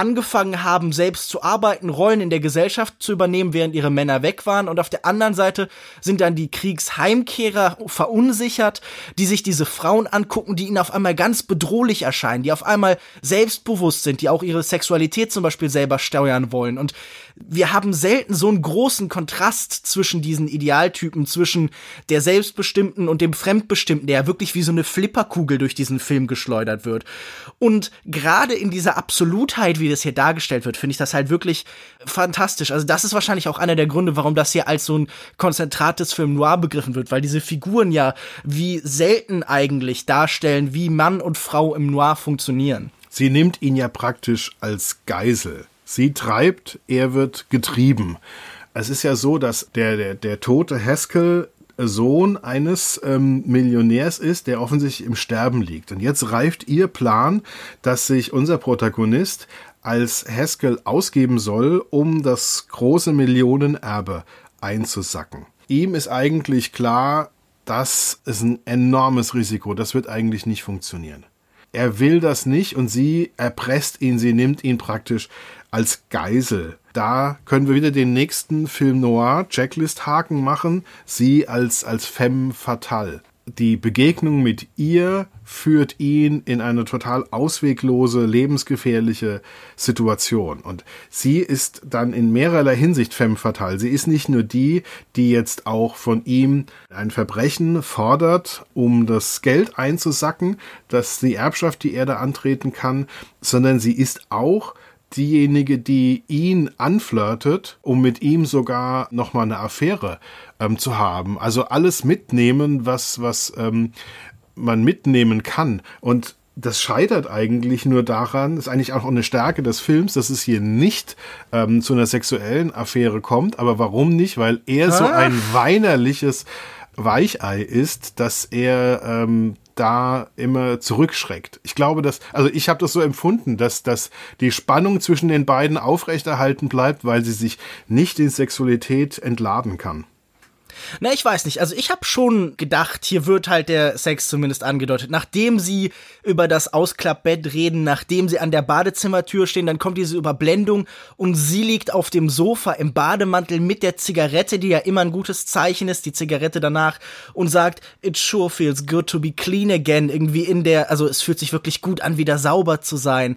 angefangen haben, selbst zu arbeiten, Rollen in der Gesellschaft zu übernehmen, während ihre Männer weg waren. Und auf der anderen Seite sind dann die Kriegsheimkehrer verunsichert, die sich diese Frauen angucken, die ihnen auf einmal ganz bedrohlich erscheinen, die auf einmal selbstbewusst sind, die auch ihre Sexualität zum Beispiel selber steuern wollen. Und wir haben selten so einen großen Kontrast zwischen diesen Idealtypen, zwischen der Selbstbestimmten und dem Fremdbestimmten, der ja wirklich wie so eine Flipperkugel durch diesen Film geschleudert wird. Und gerade in dieser Absolutheit, wie das hier dargestellt wird, finde ich das halt wirklich fantastisch. Also das ist wahrscheinlich auch einer der Gründe, warum das hier als so ein konzentrates Film Noir begriffen wird, weil diese Figuren ja wie selten eigentlich darstellen, wie Mann und Frau im Noir funktionieren. Sie nimmt ihn ja praktisch als Geisel. Sie treibt, er wird getrieben. Es ist ja so, dass der, der, der tote Haskell Sohn eines ähm, Millionärs ist, der offensichtlich im Sterben liegt. Und jetzt reift ihr Plan, dass sich unser Protagonist als Haskell ausgeben soll, um das große Millionenerbe einzusacken. Ihm ist eigentlich klar, das ist ein enormes Risiko, das wird eigentlich nicht funktionieren. Er will das nicht und sie erpresst ihn, sie nimmt ihn praktisch als Geisel. Da können wir wieder den nächsten Film Noir Checklist-Haken machen. Sie als, als femme fatale. Die Begegnung mit ihr führt ihn in eine total ausweglose, lebensgefährliche Situation. Und sie ist dann in mehrerlei Hinsicht femme fatale. Sie ist nicht nur die, die jetzt auch von ihm ein Verbrechen fordert, um das Geld einzusacken, dass die Erbschaft, die er da antreten kann, sondern sie ist auch diejenige, die ihn anflirtet, um mit ihm sogar nochmal eine Affäre ähm, zu haben. Also alles mitnehmen, was, was ähm, man mitnehmen kann. Und das scheitert eigentlich nur daran, ist eigentlich auch eine Stärke des Films, dass es hier nicht ähm, zu einer sexuellen Affäre kommt. Aber warum nicht? Weil er ah. so ein weinerliches Weichei ist, dass er ähm, da immer zurückschreckt. Ich glaube, dass, also ich habe das so empfunden, dass, dass die Spannung zwischen den beiden aufrechterhalten bleibt, weil sie sich nicht in Sexualität entladen kann. Na, ich weiß nicht. Also ich habe schon gedacht, hier wird halt der Sex zumindest angedeutet. Nachdem sie über das Ausklappbett reden, nachdem sie an der Badezimmertür stehen, dann kommt diese Überblendung und sie liegt auf dem Sofa im Bademantel mit der Zigarette, die ja immer ein gutes Zeichen ist, die Zigarette danach und sagt, it sure feels good to be clean again. Irgendwie in der, also es fühlt sich wirklich gut an, wieder sauber zu sein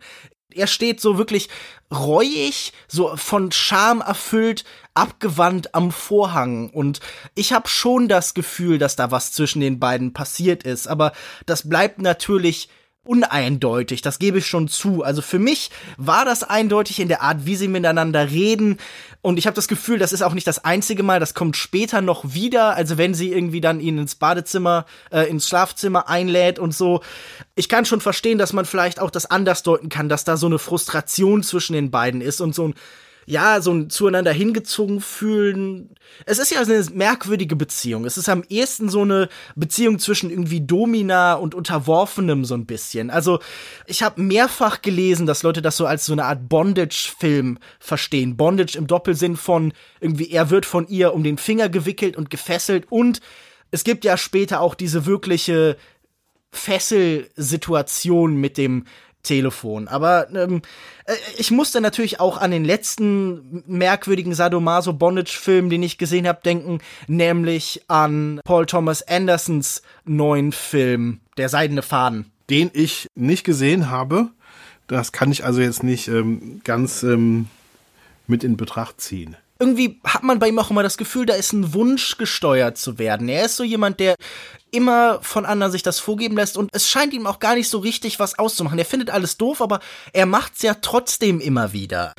er steht so wirklich reuig, so von Scham erfüllt, abgewandt am Vorhang. Und ich habe schon das Gefühl, dass da was zwischen den beiden passiert ist. Aber das bleibt natürlich uneindeutig, das gebe ich schon zu. Also für mich war das eindeutig in der Art, wie sie miteinander reden. Und ich habe das Gefühl, das ist auch nicht das einzige Mal, das kommt später noch wieder. Also wenn sie irgendwie dann ihn ins Badezimmer, äh, ins Schlafzimmer einlädt und so. Ich kann schon verstehen, dass man vielleicht auch das anders deuten kann, dass da so eine Frustration zwischen den beiden ist und so ein ja, so ein zueinander hingezogen fühlen. Es ist ja eine merkwürdige Beziehung. Es ist am ehesten so eine Beziehung zwischen irgendwie Domina und Unterworfenem so ein bisschen. Also, ich habe mehrfach gelesen, dass Leute das so als so eine Art Bondage-Film verstehen. Bondage im Doppelsinn von irgendwie, er wird von ihr um den Finger gewickelt und gefesselt und es gibt ja später auch diese wirkliche Fesselsituation mit dem Telefon. Aber ähm, äh, ich musste natürlich auch an den letzten merkwürdigen Sadomaso-Bondage-Film, den ich gesehen habe, denken, nämlich an Paul Thomas Andersons neuen Film, Der Seidene Faden. Den ich nicht gesehen habe. Das kann ich also jetzt nicht ähm, ganz ähm, mit in Betracht ziehen irgendwie hat man bei ihm auch immer das Gefühl, da ist ein Wunsch gesteuert zu werden. Er ist so jemand, der immer von anderen sich das vorgeben lässt und es scheint ihm auch gar nicht so richtig was auszumachen. Er findet alles doof, aber er macht's ja trotzdem immer wieder.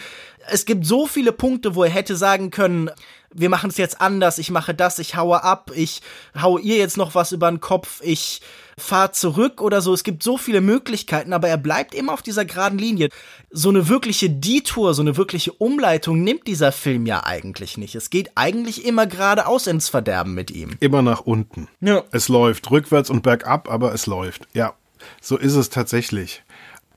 Es gibt so viele Punkte, wo er hätte sagen können, wir machen es jetzt anders, ich mache das, ich haue ab, ich haue ihr jetzt noch was über den Kopf, ich fahr zurück oder so. Es gibt so viele Möglichkeiten, aber er bleibt immer auf dieser geraden Linie. So eine wirkliche Detour, so eine wirkliche Umleitung nimmt dieser Film ja eigentlich nicht. Es geht eigentlich immer geradeaus ins Verderben mit ihm. Immer nach unten. Ja. Es läuft rückwärts und bergab, aber es läuft. Ja. So ist es tatsächlich.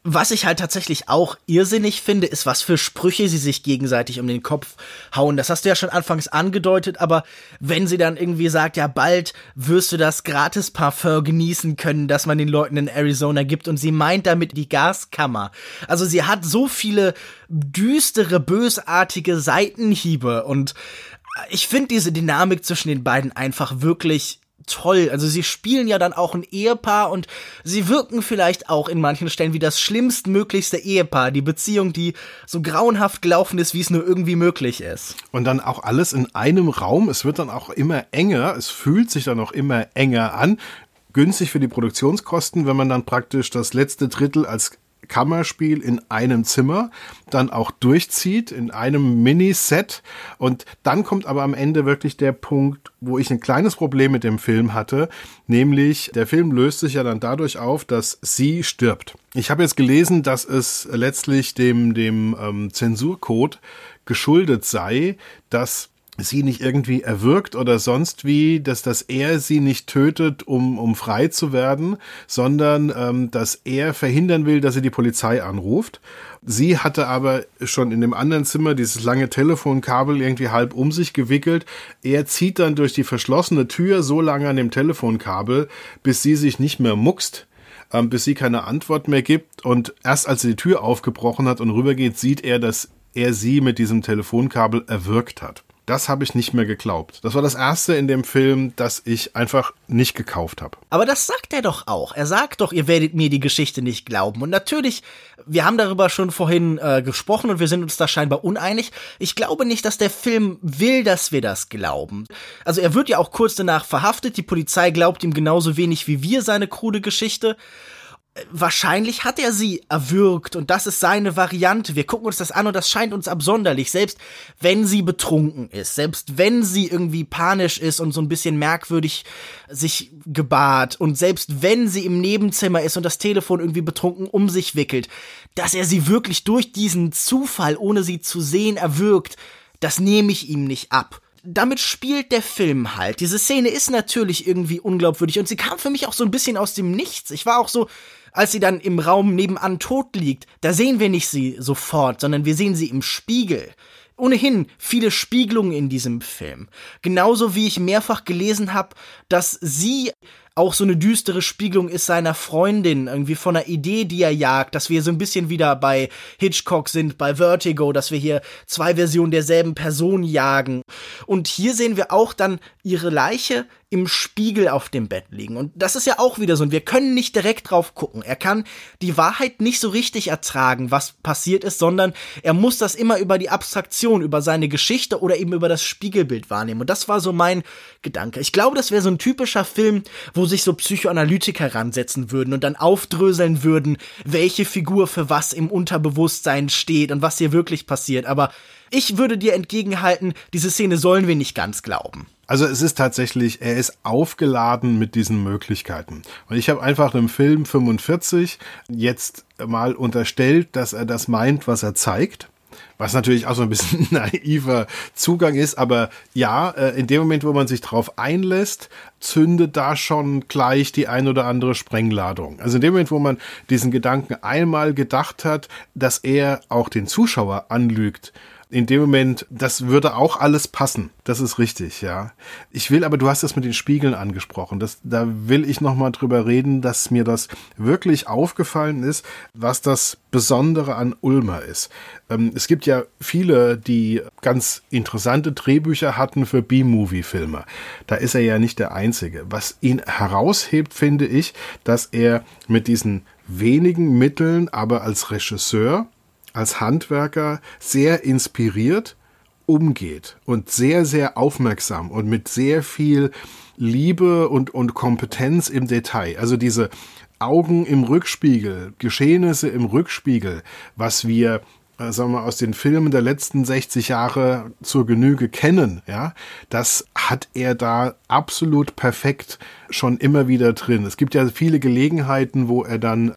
Was ich halt tatsächlich auch irrsinnig finde, ist, was für Sprüche sie sich gegenseitig um den Kopf hauen. Das hast du ja schon anfangs angedeutet, aber wenn sie dann irgendwie sagt, ja, bald wirst du das Gratis-Parfum genießen können, das man den Leuten in Arizona gibt, und sie meint damit die Gaskammer. Also sie hat so viele düstere, bösartige Seitenhiebe und ich finde diese Dynamik zwischen den beiden einfach wirklich toll. Also sie spielen ja dann auch ein Ehepaar und sie wirken vielleicht auch in manchen Stellen wie das schlimmstmöglichste Ehepaar. Die Beziehung, die so grauenhaft gelaufen ist, wie es nur irgendwie möglich ist. Und dann auch alles in einem Raum. Es wird dann auch immer enger. Es fühlt sich dann auch immer enger an. Günstig für die Produktionskosten, wenn man dann praktisch das letzte Drittel als Kammerspiel in einem Zimmer dann auch durchzieht, in einem Miniset. Und dann kommt aber am Ende wirklich der Punkt, wo ich ein kleines Problem mit dem Film hatte, nämlich der Film löst sich ja dann dadurch auf, dass sie stirbt. Ich habe jetzt gelesen, dass es letztlich dem, dem ähm, Zensurcode geschuldet sei, dass sie nicht irgendwie erwürgt oder sonst wie, dass, dass er sie nicht tötet, um, um frei zu werden, sondern ähm, dass er verhindern will, dass sie die Polizei anruft. Sie hatte aber schon in dem anderen Zimmer dieses lange Telefonkabel irgendwie halb um sich gewickelt. Er zieht dann durch die verschlossene Tür so lange an dem Telefonkabel, bis sie sich nicht mehr muckst ähm, bis sie keine Antwort mehr gibt. Und erst als sie die Tür aufgebrochen hat und rübergeht, sieht er, dass er sie mit diesem Telefonkabel erwürgt hat. Das habe ich nicht mehr geglaubt. Das war das erste in dem Film, das ich einfach nicht gekauft habe. Aber das sagt er doch auch. Er sagt doch, ihr werdet mir die Geschichte nicht glauben. Und natürlich, wir haben darüber schon vorhin äh, gesprochen und wir sind uns da scheinbar uneinig. Ich glaube nicht, dass der Film will, dass wir das glauben. Also er wird ja auch kurz danach verhaftet. Die Polizei glaubt ihm genauso wenig wie wir seine krude Geschichte wahrscheinlich hat er sie erwürgt und das ist seine Variante. Wir gucken uns das an und das scheint uns absonderlich, selbst wenn sie betrunken ist, selbst wenn sie irgendwie panisch ist und so ein bisschen merkwürdig sich gebahrt und selbst wenn sie im Nebenzimmer ist und das Telefon irgendwie betrunken um sich wickelt, dass er sie wirklich durch diesen Zufall, ohne sie zu sehen, erwürgt, das nehme ich ihm nicht ab damit spielt der Film halt. Diese Szene ist natürlich irgendwie unglaubwürdig und sie kam für mich auch so ein bisschen aus dem Nichts. Ich war auch so, als sie dann im Raum nebenan tot liegt, da sehen wir nicht sie sofort, sondern wir sehen sie im Spiegel. Ohnehin viele Spiegelungen in diesem Film. Genauso wie ich mehrfach gelesen habe, dass sie auch so eine düstere Spiegelung ist seiner Freundin, irgendwie von einer Idee, die er jagt, dass wir so ein bisschen wieder bei Hitchcock sind, bei Vertigo, dass wir hier zwei Versionen derselben Person jagen. Und hier sehen wir auch dann ihre Leiche im Spiegel auf dem Bett liegen. Und das ist ja auch wieder so. Und wir können nicht direkt drauf gucken. Er kann die Wahrheit nicht so richtig ertragen, was passiert ist, sondern er muss das immer über die Abstraktion, über seine Geschichte oder eben über das Spiegelbild wahrnehmen. Und das war so mein Gedanke. Ich glaube, das wäre so ein typischer Film, wo sich so Psychoanalytiker ransetzen würden und dann aufdröseln würden, welche Figur für was im Unterbewusstsein steht und was hier wirklich passiert. Aber ich würde dir entgegenhalten, diese Szene sollen wir nicht ganz glauben. Also es ist tatsächlich, er ist aufgeladen mit diesen Möglichkeiten. Und ich habe einfach im Film 45 jetzt mal unterstellt, dass er das meint, was er zeigt. Was natürlich auch so ein bisschen naiver Zugang ist, aber ja, äh, in dem Moment, wo man sich drauf einlässt, zündet da schon gleich die ein oder andere Sprengladung. Also in dem Moment, wo man diesen Gedanken einmal gedacht hat, dass er auch den Zuschauer anlügt, in dem Moment, das würde auch alles passen. Das ist richtig, ja. Ich will, aber du hast das mit den Spiegeln angesprochen. Das, da will ich nochmal drüber reden, dass mir das wirklich aufgefallen ist, was das Besondere an Ulmer ist. Ähm, es gibt ja viele, die ganz interessante Drehbücher hatten für B-Movie-Filme. Da ist er ja nicht der Einzige. Was ihn heraushebt, finde ich, dass er mit diesen wenigen Mitteln, aber als Regisseur als Handwerker sehr inspiriert umgeht und sehr, sehr aufmerksam und mit sehr viel Liebe und, und Kompetenz im Detail. Also diese Augen im Rückspiegel, Geschehnisse im Rückspiegel, was wir äh, sagen wir, aus den Filmen der letzten 60 Jahre zur Genüge kennen, ja, das hat er da absolut perfekt schon immer wieder drin. Es gibt ja viele Gelegenheiten, wo er dann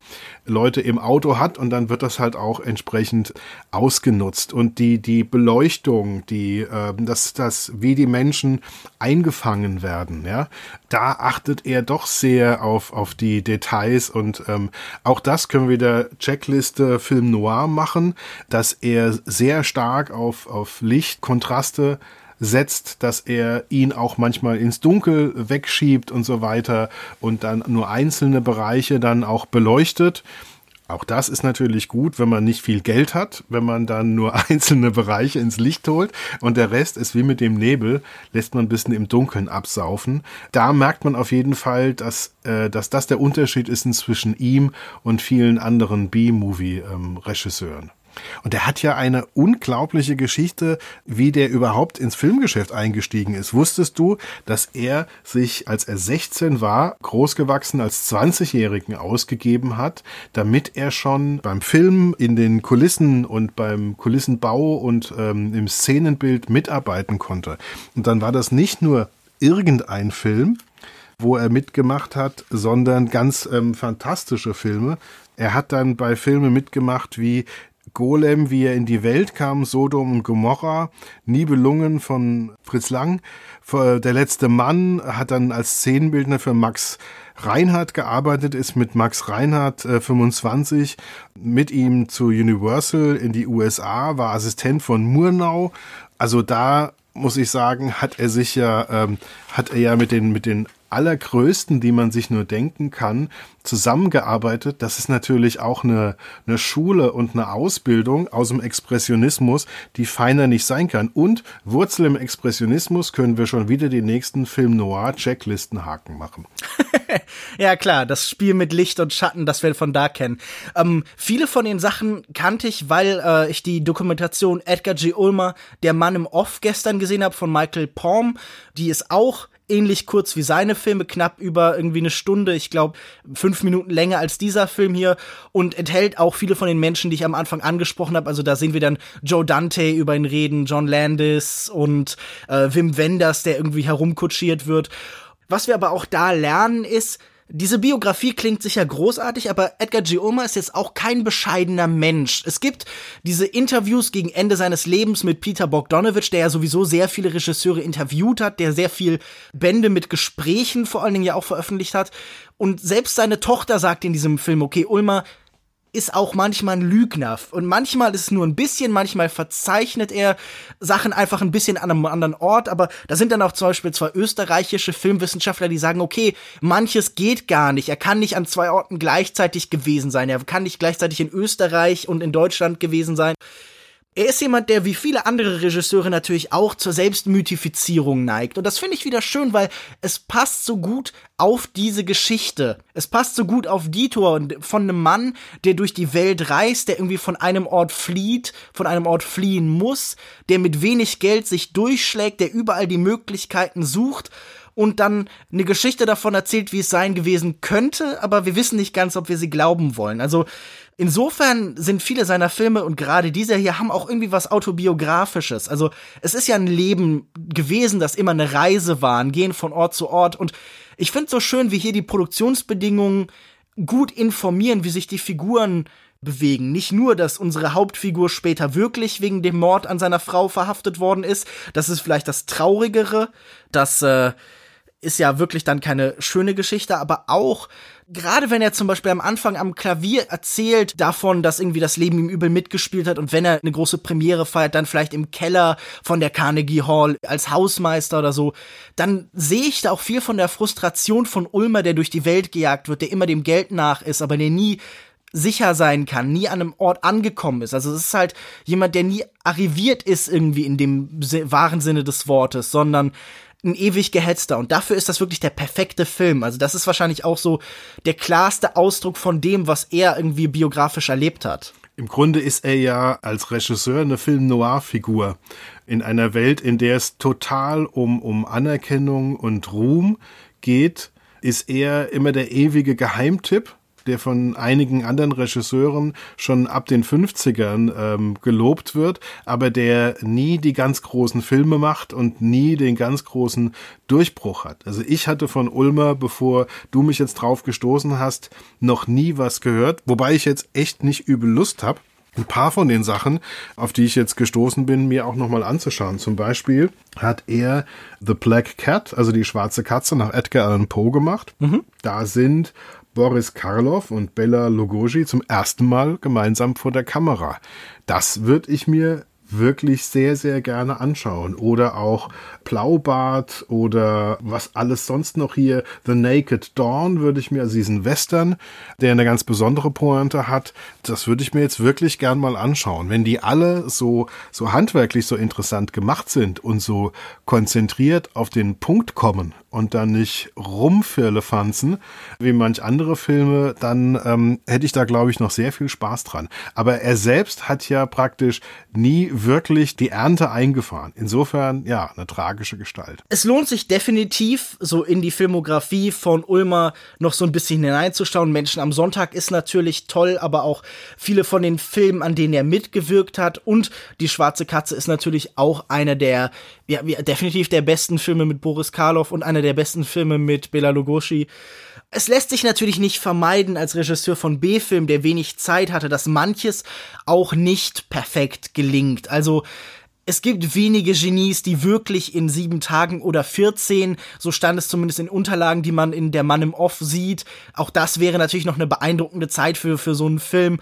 Leute im Auto hat und dann wird das halt auch entsprechend ausgenutzt und die die Beleuchtung, die äh, das das wie die Menschen eingefangen werden, ja, da achtet er doch sehr auf auf die Details und ähm, auch das können wir der Checkliste Film Noir machen, dass er sehr stark auf auf Licht Kontraste setzt, dass er ihn auch manchmal ins Dunkel wegschiebt und so weiter und dann nur einzelne Bereiche dann auch beleuchtet. Auch das ist natürlich gut, wenn man nicht viel Geld hat, wenn man dann nur einzelne Bereiche ins Licht holt und der Rest ist wie mit dem Nebel, lässt man ein bisschen im Dunkeln absaufen. Da merkt man auf jeden Fall, dass, äh, dass das der Unterschied ist zwischen ihm und vielen anderen B-Movie-Regisseuren. Und er hat ja eine unglaubliche Geschichte, wie der überhaupt ins Filmgeschäft eingestiegen ist. Wusstest du, dass er sich, als er 16 war, großgewachsen als 20-Jährigen ausgegeben hat, damit er schon beim Film in den Kulissen und beim Kulissenbau und ähm, im Szenenbild mitarbeiten konnte. Und dann war das nicht nur irgendein Film, wo er mitgemacht hat, sondern ganz ähm, fantastische Filme. Er hat dann bei Filmen mitgemacht wie Golem, wie er in die Welt kam, Sodom und Gomorra, Nibelungen von Fritz Lang. Der letzte Mann hat dann als Szenenbildner für Max Reinhardt gearbeitet, ist mit Max Reinhardt äh, 25 mit ihm zu Universal in die USA, war Assistent von Murnau. Also da muss ich sagen, hat er sich ja, ähm, hat er ja mit den, mit den allergrößten, die man sich nur denken kann, zusammengearbeitet. Das ist natürlich auch eine, eine Schule und eine Ausbildung aus dem Expressionismus, die feiner nicht sein kann. Und Wurzel im Expressionismus können wir schon wieder die nächsten Film Noir Checklisten Haken machen. ja klar, das Spiel mit Licht und Schatten, das wir von da kennen. Ähm, viele von den Sachen kannte ich, weil äh, ich die Dokumentation Edgar G. Ulmer, der Mann im Off gestern gesehen habe von Michael Palm. Die ist auch ähnlich kurz wie seine Filme, knapp über irgendwie eine Stunde, ich glaube fünf Minuten länger als dieser Film hier und enthält auch viele von den Menschen, die ich am Anfang angesprochen habe. Also da sehen wir dann Joe Dante über ihn reden, John Landis und äh, Wim Wenders, der irgendwie herumkutschiert wird. Was wir aber auch da lernen ist, diese Biografie klingt sicher großartig, aber Edgar G. Ulmer ist jetzt auch kein bescheidener Mensch. Es gibt diese Interviews gegen Ende seines Lebens mit Peter Bogdanovich, der ja sowieso sehr viele Regisseure interviewt hat, der sehr viel Bände mit Gesprächen vor allen Dingen ja auch veröffentlicht hat. Und selbst seine Tochter sagt in diesem Film, okay, Ulmer, ist auch manchmal ein Lügner. Und manchmal ist es nur ein bisschen, manchmal verzeichnet er Sachen einfach ein bisschen an einem anderen Ort. Aber da sind dann auch zum Beispiel zwei österreichische Filmwissenschaftler, die sagen, okay, manches geht gar nicht. Er kann nicht an zwei Orten gleichzeitig gewesen sein. Er kann nicht gleichzeitig in Österreich und in Deutschland gewesen sein. Er ist jemand, der wie viele andere Regisseure natürlich auch zur Selbstmythifizierung neigt. Und das finde ich wieder schön, weil es passt so gut auf diese Geschichte. Es passt so gut auf Dietor von einem Mann, der durch die Welt reist, der irgendwie von einem Ort flieht, von einem Ort fliehen muss, der mit wenig Geld sich durchschlägt, der überall die Möglichkeiten sucht und dann eine Geschichte davon erzählt, wie es sein gewesen könnte, aber wir wissen nicht ganz, ob wir sie glauben wollen. Also Insofern sind viele seiner Filme und gerade dieser hier haben auch irgendwie was autobiografisches. Also es ist ja ein Leben gewesen, das immer eine Reise war, ein Gehen von Ort zu Ort. Und ich finde so schön, wie hier die Produktionsbedingungen gut informieren, wie sich die Figuren bewegen. Nicht nur, dass unsere Hauptfigur später wirklich wegen dem Mord an seiner Frau verhaftet worden ist. Das ist vielleicht das Traurigere. Das äh, ist ja wirklich dann keine schöne Geschichte, aber auch gerade wenn er zum Beispiel am Anfang am Klavier erzählt davon, dass irgendwie das Leben ihm übel mitgespielt hat und wenn er eine große Premiere feiert, dann vielleicht im Keller von der Carnegie Hall als Hausmeister oder so, dann sehe ich da auch viel von der Frustration von Ulmer, der durch die Welt gejagt wird, der immer dem Geld nach ist, aber der nie sicher sein kann, nie an einem Ort angekommen ist. Also es ist halt jemand, der nie arriviert ist irgendwie in dem wahren Sinne des Wortes, sondern ein ewig gehetzter. Und dafür ist das wirklich der perfekte Film. Also das ist wahrscheinlich auch so der klarste Ausdruck von dem, was er irgendwie biografisch erlebt hat. Im Grunde ist er ja als Regisseur eine Film-Noir-Figur in einer Welt, in der es total um, um Anerkennung und Ruhm geht, ist er immer der ewige Geheimtipp der von einigen anderen Regisseuren schon ab den 50ern ähm, gelobt wird, aber der nie die ganz großen Filme macht und nie den ganz großen Durchbruch hat. Also ich hatte von Ulmer, bevor du mich jetzt drauf gestoßen hast, noch nie was gehört, wobei ich jetzt echt nicht übel Lust habe ein paar von den Sachen, auf die ich jetzt gestoßen bin, mir auch nochmal anzuschauen. Zum Beispiel hat er The Black Cat, also die schwarze Katze, nach Edgar Allan Poe gemacht. Mhm. Da sind Boris Karloff und Bella Lugosi zum ersten Mal gemeinsam vor der Kamera. Das würde ich mir wirklich sehr, sehr gerne anschauen. Oder auch Blaubart oder was alles sonst noch hier. The Naked Dawn würde ich mir, also diesen Western, der eine ganz besondere Pointe hat, das würde ich mir jetzt wirklich gern mal anschauen. Wenn die alle so, so handwerklich so interessant gemacht sind und so konzentriert auf den Punkt kommen und dann nicht rumfirlefanzen, wie manch andere Filme, dann ähm, hätte ich da, glaube ich, noch sehr viel Spaß dran. Aber er selbst hat ja praktisch nie wirklich die Ernte eingefahren. Insofern, ja, eine tragische Gestalt. Es lohnt sich definitiv, so in die Filmografie von Ulmer noch so ein bisschen hineinzuschauen. Menschen am Sonntag ist natürlich toll, aber auch viele von den Filmen, an denen er mitgewirkt hat. Und Die Schwarze Katze ist natürlich auch einer der, ja, definitiv der besten Filme mit Boris Karloff und einer der besten Filme mit Bela Lugosi. Es lässt sich natürlich nicht vermeiden als Regisseur von B-Film, der wenig Zeit hatte, dass manches auch nicht perfekt gelingt. Also es gibt wenige Genies, die wirklich in sieben Tagen oder 14, so stand es zumindest in Unterlagen, die man in Der Mann im Off sieht. Auch das wäre natürlich noch eine beeindruckende Zeit für, für so einen Film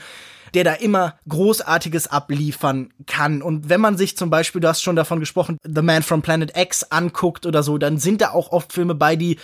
der da immer Großartiges abliefern kann. Und wenn man sich zum Beispiel, du hast schon davon gesprochen, The Man from Planet X anguckt oder so, dann sind da auch oft Filme bei, die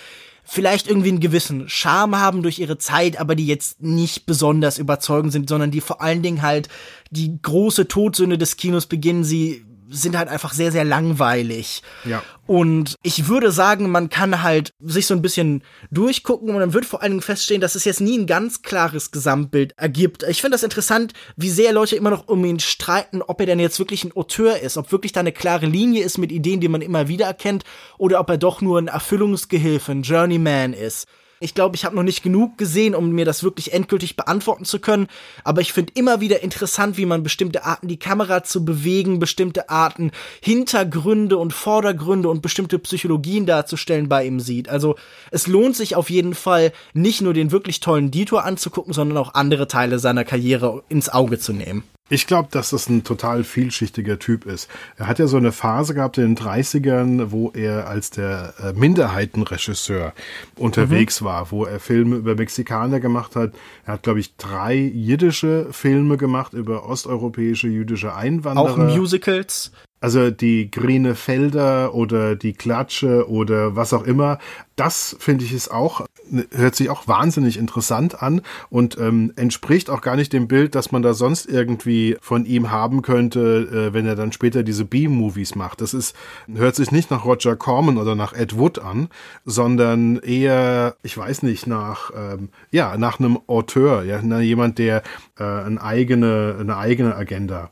vielleicht irgendwie einen gewissen Charme haben durch ihre Zeit, aber die jetzt nicht besonders überzeugend sind, sondern die vor allen Dingen halt die große Todsünde des Kinos beginnen, sie sind halt einfach sehr, sehr langweilig. Ja. Und ich würde sagen, man kann halt sich so ein bisschen durchgucken und man wird vor allen Dingen feststellen, dass es jetzt nie ein ganz klares Gesamtbild ergibt. Ich finde das interessant, wie sehr Leute immer noch um ihn streiten, ob er denn jetzt wirklich ein Auteur ist, ob wirklich da eine klare Linie ist mit Ideen, die man immer wieder erkennt, oder ob er doch nur ein Erfüllungsgehilfe, ein Journeyman ist. Ich glaube, ich habe noch nicht genug gesehen, um mir das wirklich endgültig beantworten zu können. Aber ich finde immer wieder interessant, wie man bestimmte Arten, die Kamera zu bewegen, bestimmte Arten, Hintergründe und Vordergründe und bestimmte Psychologien darzustellen bei ihm sieht. Also es lohnt sich auf jeden Fall, nicht nur den wirklich tollen Dietor anzugucken, sondern auch andere Teile seiner Karriere ins Auge zu nehmen. Ich glaube, dass das ein total vielschichtiger Typ ist. Er hat ja so eine Phase gehabt in den 30ern, wo er als der äh, Minderheitenregisseur unterwegs mhm. war, wo er Filme über Mexikaner gemacht hat. Er hat, glaube ich, drei jiddische Filme gemacht über osteuropäische jüdische Einwanderer. Auch Musicals. Also die grüne Felder oder die Klatsche oder was auch immer, das finde ich ist auch, hört sich auch wahnsinnig interessant an und ähm, entspricht auch gar nicht dem Bild, das man da sonst irgendwie von ihm haben könnte, äh, wenn er dann später diese B-Movies macht. Das ist, hört sich nicht nach Roger Corman oder nach Ed Wood an, sondern eher, ich weiß nicht, nach, ähm, ja, nach einem Auteur, ja, jemand, der äh, eine eigene, eine eigene Agenda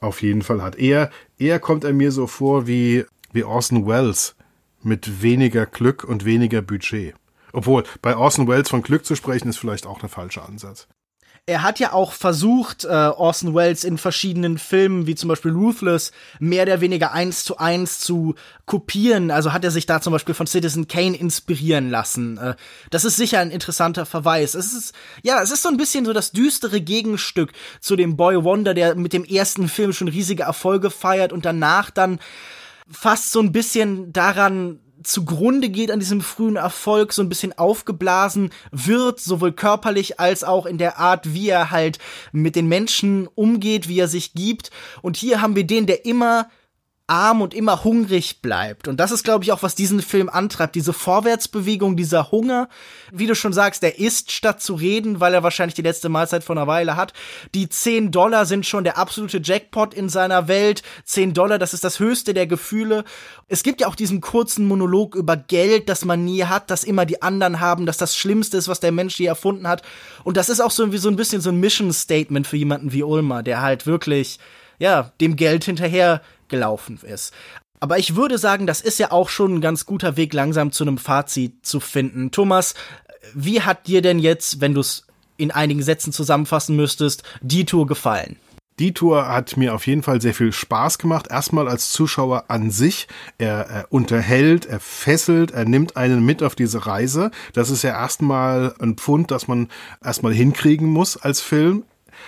auf jeden Fall hat. Eher, eher kommt er mir so vor wie, wie Orson Welles mit weniger Glück und weniger Budget. Obwohl, bei Orson Welles von Glück zu sprechen, ist vielleicht auch der falsche Ansatz er hat ja auch versucht, äh, Orson Welles in verschiedenen Filmen, wie zum Beispiel Ruthless, mehr oder weniger eins zu eins zu kopieren. Also hat er sich da zum Beispiel von Citizen Kane inspirieren lassen. Äh, das ist sicher ein interessanter Verweis. Es ist, ja, es ist so ein bisschen so das düstere Gegenstück zu dem Boy Wonder, der mit dem ersten Film schon riesige Erfolge feiert und danach dann fast so ein bisschen daran zugrunde geht an diesem frühen Erfolg, so ein bisschen aufgeblasen wird, sowohl körperlich als auch in der Art, wie er halt mit den Menschen umgeht, wie er sich gibt. Und hier haben wir den, der immer arm und immer hungrig bleibt. Und das ist, glaube ich, auch, was diesen Film antreibt. Diese Vorwärtsbewegung, dieser Hunger. Wie du schon sagst, der isst statt zu reden, weil er wahrscheinlich die letzte Mahlzeit von einer Weile hat. Die 10 Dollar sind schon der absolute Jackpot in seiner Welt. 10 Dollar, das ist das höchste der Gefühle. Es gibt ja auch diesen kurzen Monolog über Geld, das man nie hat, das immer die anderen haben, dass das Schlimmste ist, was der Mensch je erfunden hat. Und das ist auch so so ein bisschen so ein Mission Statement für jemanden wie Ulmer, der halt wirklich ja, dem Geld hinterher gelaufen ist. Aber ich würde sagen, das ist ja auch schon ein ganz guter Weg, langsam zu einem Fazit zu finden. Thomas, wie hat dir denn jetzt, wenn du es in einigen Sätzen zusammenfassen müsstest, die Tour gefallen? Die Tour hat mir auf jeden Fall sehr viel Spaß gemacht. Erstmal als Zuschauer an sich. Er, er, unterhält, er fesselt, er nimmt einen mit auf diese Reise. Das ist ja erstmal ein Pfund, das man erstmal hinkriegen muss als Film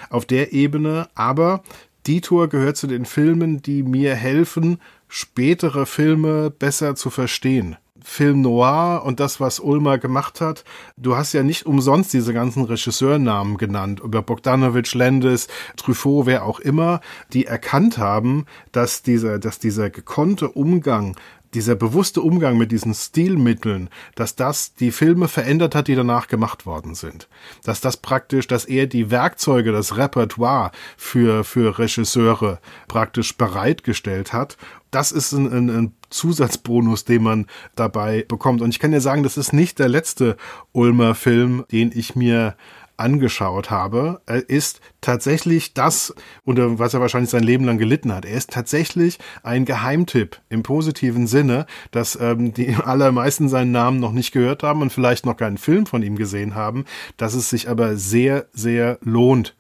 auf der Ebene. Aber die Tour gehört zu den Filmen, die mir helfen, spätere Filme besser zu verstehen. Film Noir und das, was Ulmer gemacht hat. Du hast ja nicht umsonst diese ganzen Regisseurnamen genannt, über Bogdanovich, Landis, Truffaut, wer auch immer, die erkannt haben, dass dieser, dass dieser gekonnte Umgang dieser bewusste Umgang mit diesen Stilmitteln, dass das die Filme verändert hat, die danach gemacht worden sind. Dass das praktisch, dass er die Werkzeuge, das Repertoire für, für Regisseure praktisch bereitgestellt hat. Das ist ein, ein, ein Zusatzbonus, den man dabei bekommt. Und ich kann dir sagen, das ist nicht der letzte Ulmer Film, den ich mir angeschaut habe, ist tatsächlich das, unter was er wahrscheinlich sein Leben lang gelitten hat. Er ist tatsächlich ein Geheimtipp im positiven Sinne, dass ähm, die allermeisten seinen Namen noch nicht gehört haben und vielleicht noch keinen Film von ihm gesehen haben, dass es sich aber sehr, sehr lohnt,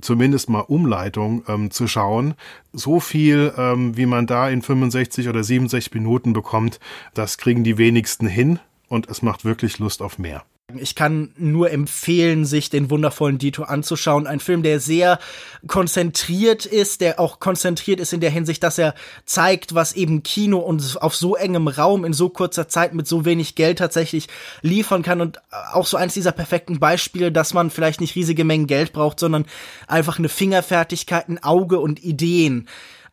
zumindest mal Umleitung ähm, zu schauen. So viel, ähm, wie man da in 65 oder 67 Minuten bekommt, das kriegen die wenigsten hin und es macht wirklich Lust auf mehr. Ich kann nur empfehlen, sich den wundervollen Dito anzuschauen. Ein Film, der sehr konzentriert ist, der auch konzentriert ist in der Hinsicht, dass er zeigt, was eben Kino und auf so engem Raum in so kurzer Zeit mit so wenig Geld tatsächlich liefern kann und auch so eins dieser perfekten Beispiele, dass man vielleicht nicht riesige Mengen Geld braucht, sondern einfach eine Fingerfertigkeit, ein Auge und Ideen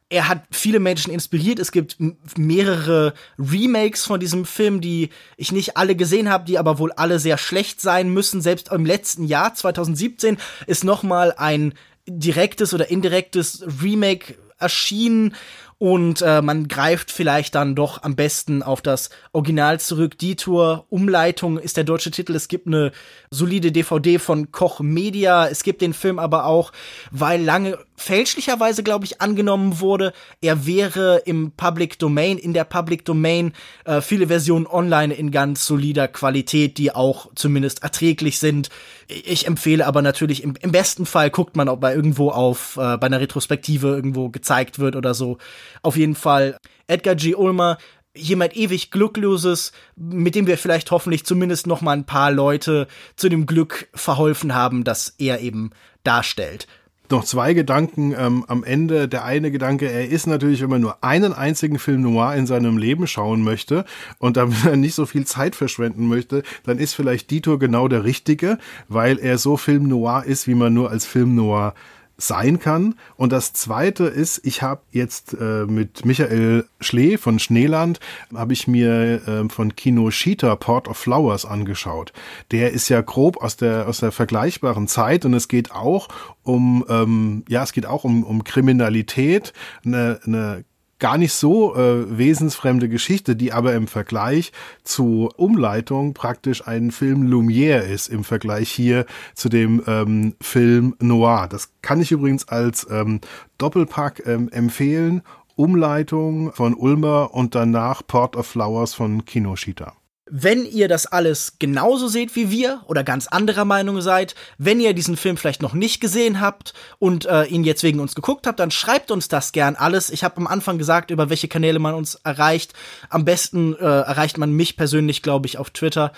er hat viele Menschen inspiriert. Es gibt mehrere Remakes von diesem Film, die ich nicht alle gesehen habe, die aber wohl alle sehr schlecht sein müssen. Selbst im letzten Jahr 2017 ist noch mal ein direktes oder indirektes Remake erschienen und äh, man greift vielleicht dann doch am besten auf das Original zurück. Detour Umleitung ist der deutsche Titel. Es gibt eine solide DVD von Koch Media. Es gibt den Film aber auch, weil lange fälschlicherweise, glaube ich, angenommen wurde, er wäre im Public Domain, in der Public Domain, äh, viele Versionen online in ganz solider Qualität, die auch zumindest erträglich sind. Ich empfehle aber natürlich, im, im besten Fall guckt man, ob er irgendwo auf, äh, bei einer Retrospektive irgendwo gezeigt wird oder so. Auf jeden Fall Edgar G. Ulmer, jemand ewig Glückloses, mit dem wir vielleicht hoffentlich zumindest noch mal ein paar Leute zu dem Glück verholfen haben, das er eben darstellt noch zwei Gedanken ähm, am Ende. Der eine Gedanke, er ist natürlich, wenn man nur einen einzigen Film noir in seinem Leben schauen möchte und damit er nicht so viel Zeit verschwenden möchte, dann ist vielleicht Dito genau der richtige, weil er so Film noir ist, wie man nur als Film noir sein kann. Und das Zweite ist, ich habe jetzt äh, mit Michael Schlee von Schneeland, habe ich mir äh, von Kinoshita Port of Flowers angeschaut. Der ist ja grob aus der, aus der vergleichbaren Zeit und es geht auch um, ähm, ja, es geht auch um, um Kriminalität, eine, eine gar nicht so äh, wesensfremde Geschichte, die aber im Vergleich zu Umleitung praktisch ein Film Lumière ist, im Vergleich hier zu dem ähm, Film Noir. Das kann ich übrigens als ähm, Doppelpack ähm, empfehlen. Umleitung von Ulmer und danach Port of Flowers von Kinoshita. Wenn ihr das alles genauso seht wie wir oder ganz anderer Meinung seid, wenn ihr diesen Film vielleicht noch nicht gesehen habt und äh, ihn jetzt wegen uns geguckt habt, dann schreibt uns das gern alles. Ich habe am Anfang gesagt, über welche Kanäle man uns erreicht. Am besten äh, erreicht man mich persönlich, glaube ich, auf Twitter.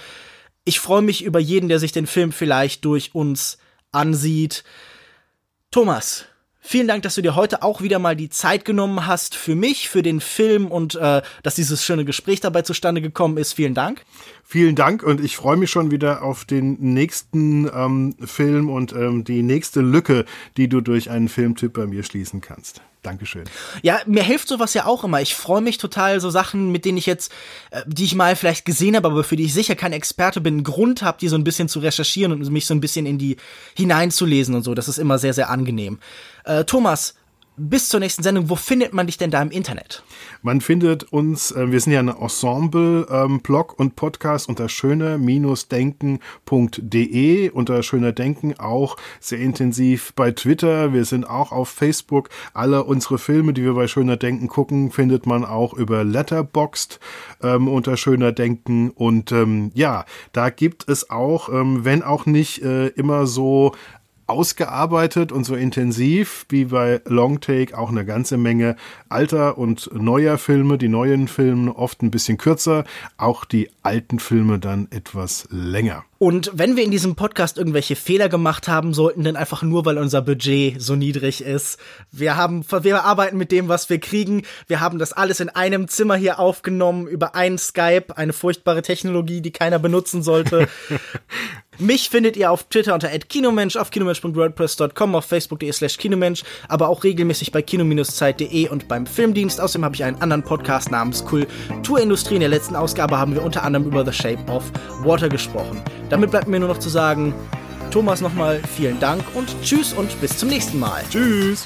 Ich freue mich über jeden, der sich den Film vielleicht durch uns ansieht. Thomas, Vielen Dank, dass du dir heute auch wieder mal die Zeit genommen hast für mich, für den Film und äh, dass dieses schöne Gespräch dabei zustande gekommen ist. Vielen Dank. Vielen Dank und ich freue mich schon wieder auf den nächsten ähm, Film und ähm, die nächste Lücke, die du durch einen Filmtipp bei mir schließen kannst. Dankeschön. Ja, mir hilft sowas ja auch immer. Ich freue mich total, so Sachen, mit denen ich jetzt, äh, die ich mal vielleicht gesehen habe, aber für die ich sicher kein Experte bin, einen Grund habe, die so ein bisschen zu recherchieren und mich so ein bisschen in die hineinzulesen und so. Das ist immer sehr, sehr angenehm. Äh, Thomas, bis zur nächsten Sendung, wo findet man dich denn da im Internet? Man findet uns, äh, wir sind ja ein Ensemble-Blog und Podcast unter schöner-denken.de, unter schöner Denken auch sehr intensiv bei Twitter. Wir sind auch auf Facebook. Alle unsere Filme, die wir bei Schöner Denken gucken, findet man auch über Letterboxd ähm, unter Schöner Denken. Und ähm, ja, da gibt es auch, ähm, wenn auch nicht äh, immer so ausgearbeitet und so intensiv wie bei Longtake auch eine ganze Menge alter und neuer Filme. Die neuen Filme oft ein bisschen kürzer, auch die alten Filme dann etwas länger. Und wenn wir in diesem Podcast irgendwelche Fehler gemacht haben sollten, dann einfach nur, weil unser Budget so niedrig ist. Wir haben, wir arbeiten mit dem, was wir kriegen. Wir haben das alles in einem Zimmer hier aufgenommen, über ein Skype, eine furchtbare Technologie, die keiner benutzen sollte. Mich findet ihr auf Twitter unter @kinomensch, auf kinomensch.wordpress.com, auf facebook.de slash kinomensch, aber auch regelmäßig bei kino-zeit.de und beim Filmdienst. Außerdem habe ich einen anderen Podcast namens Kulturindustrie. In der letzten Ausgabe haben wir unter anderem über The Shape of Water gesprochen. Damit bleibt mir nur noch zu sagen, Thomas nochmal vielen Dank und tschüss und bis zum nächsten Mal. Tschüss.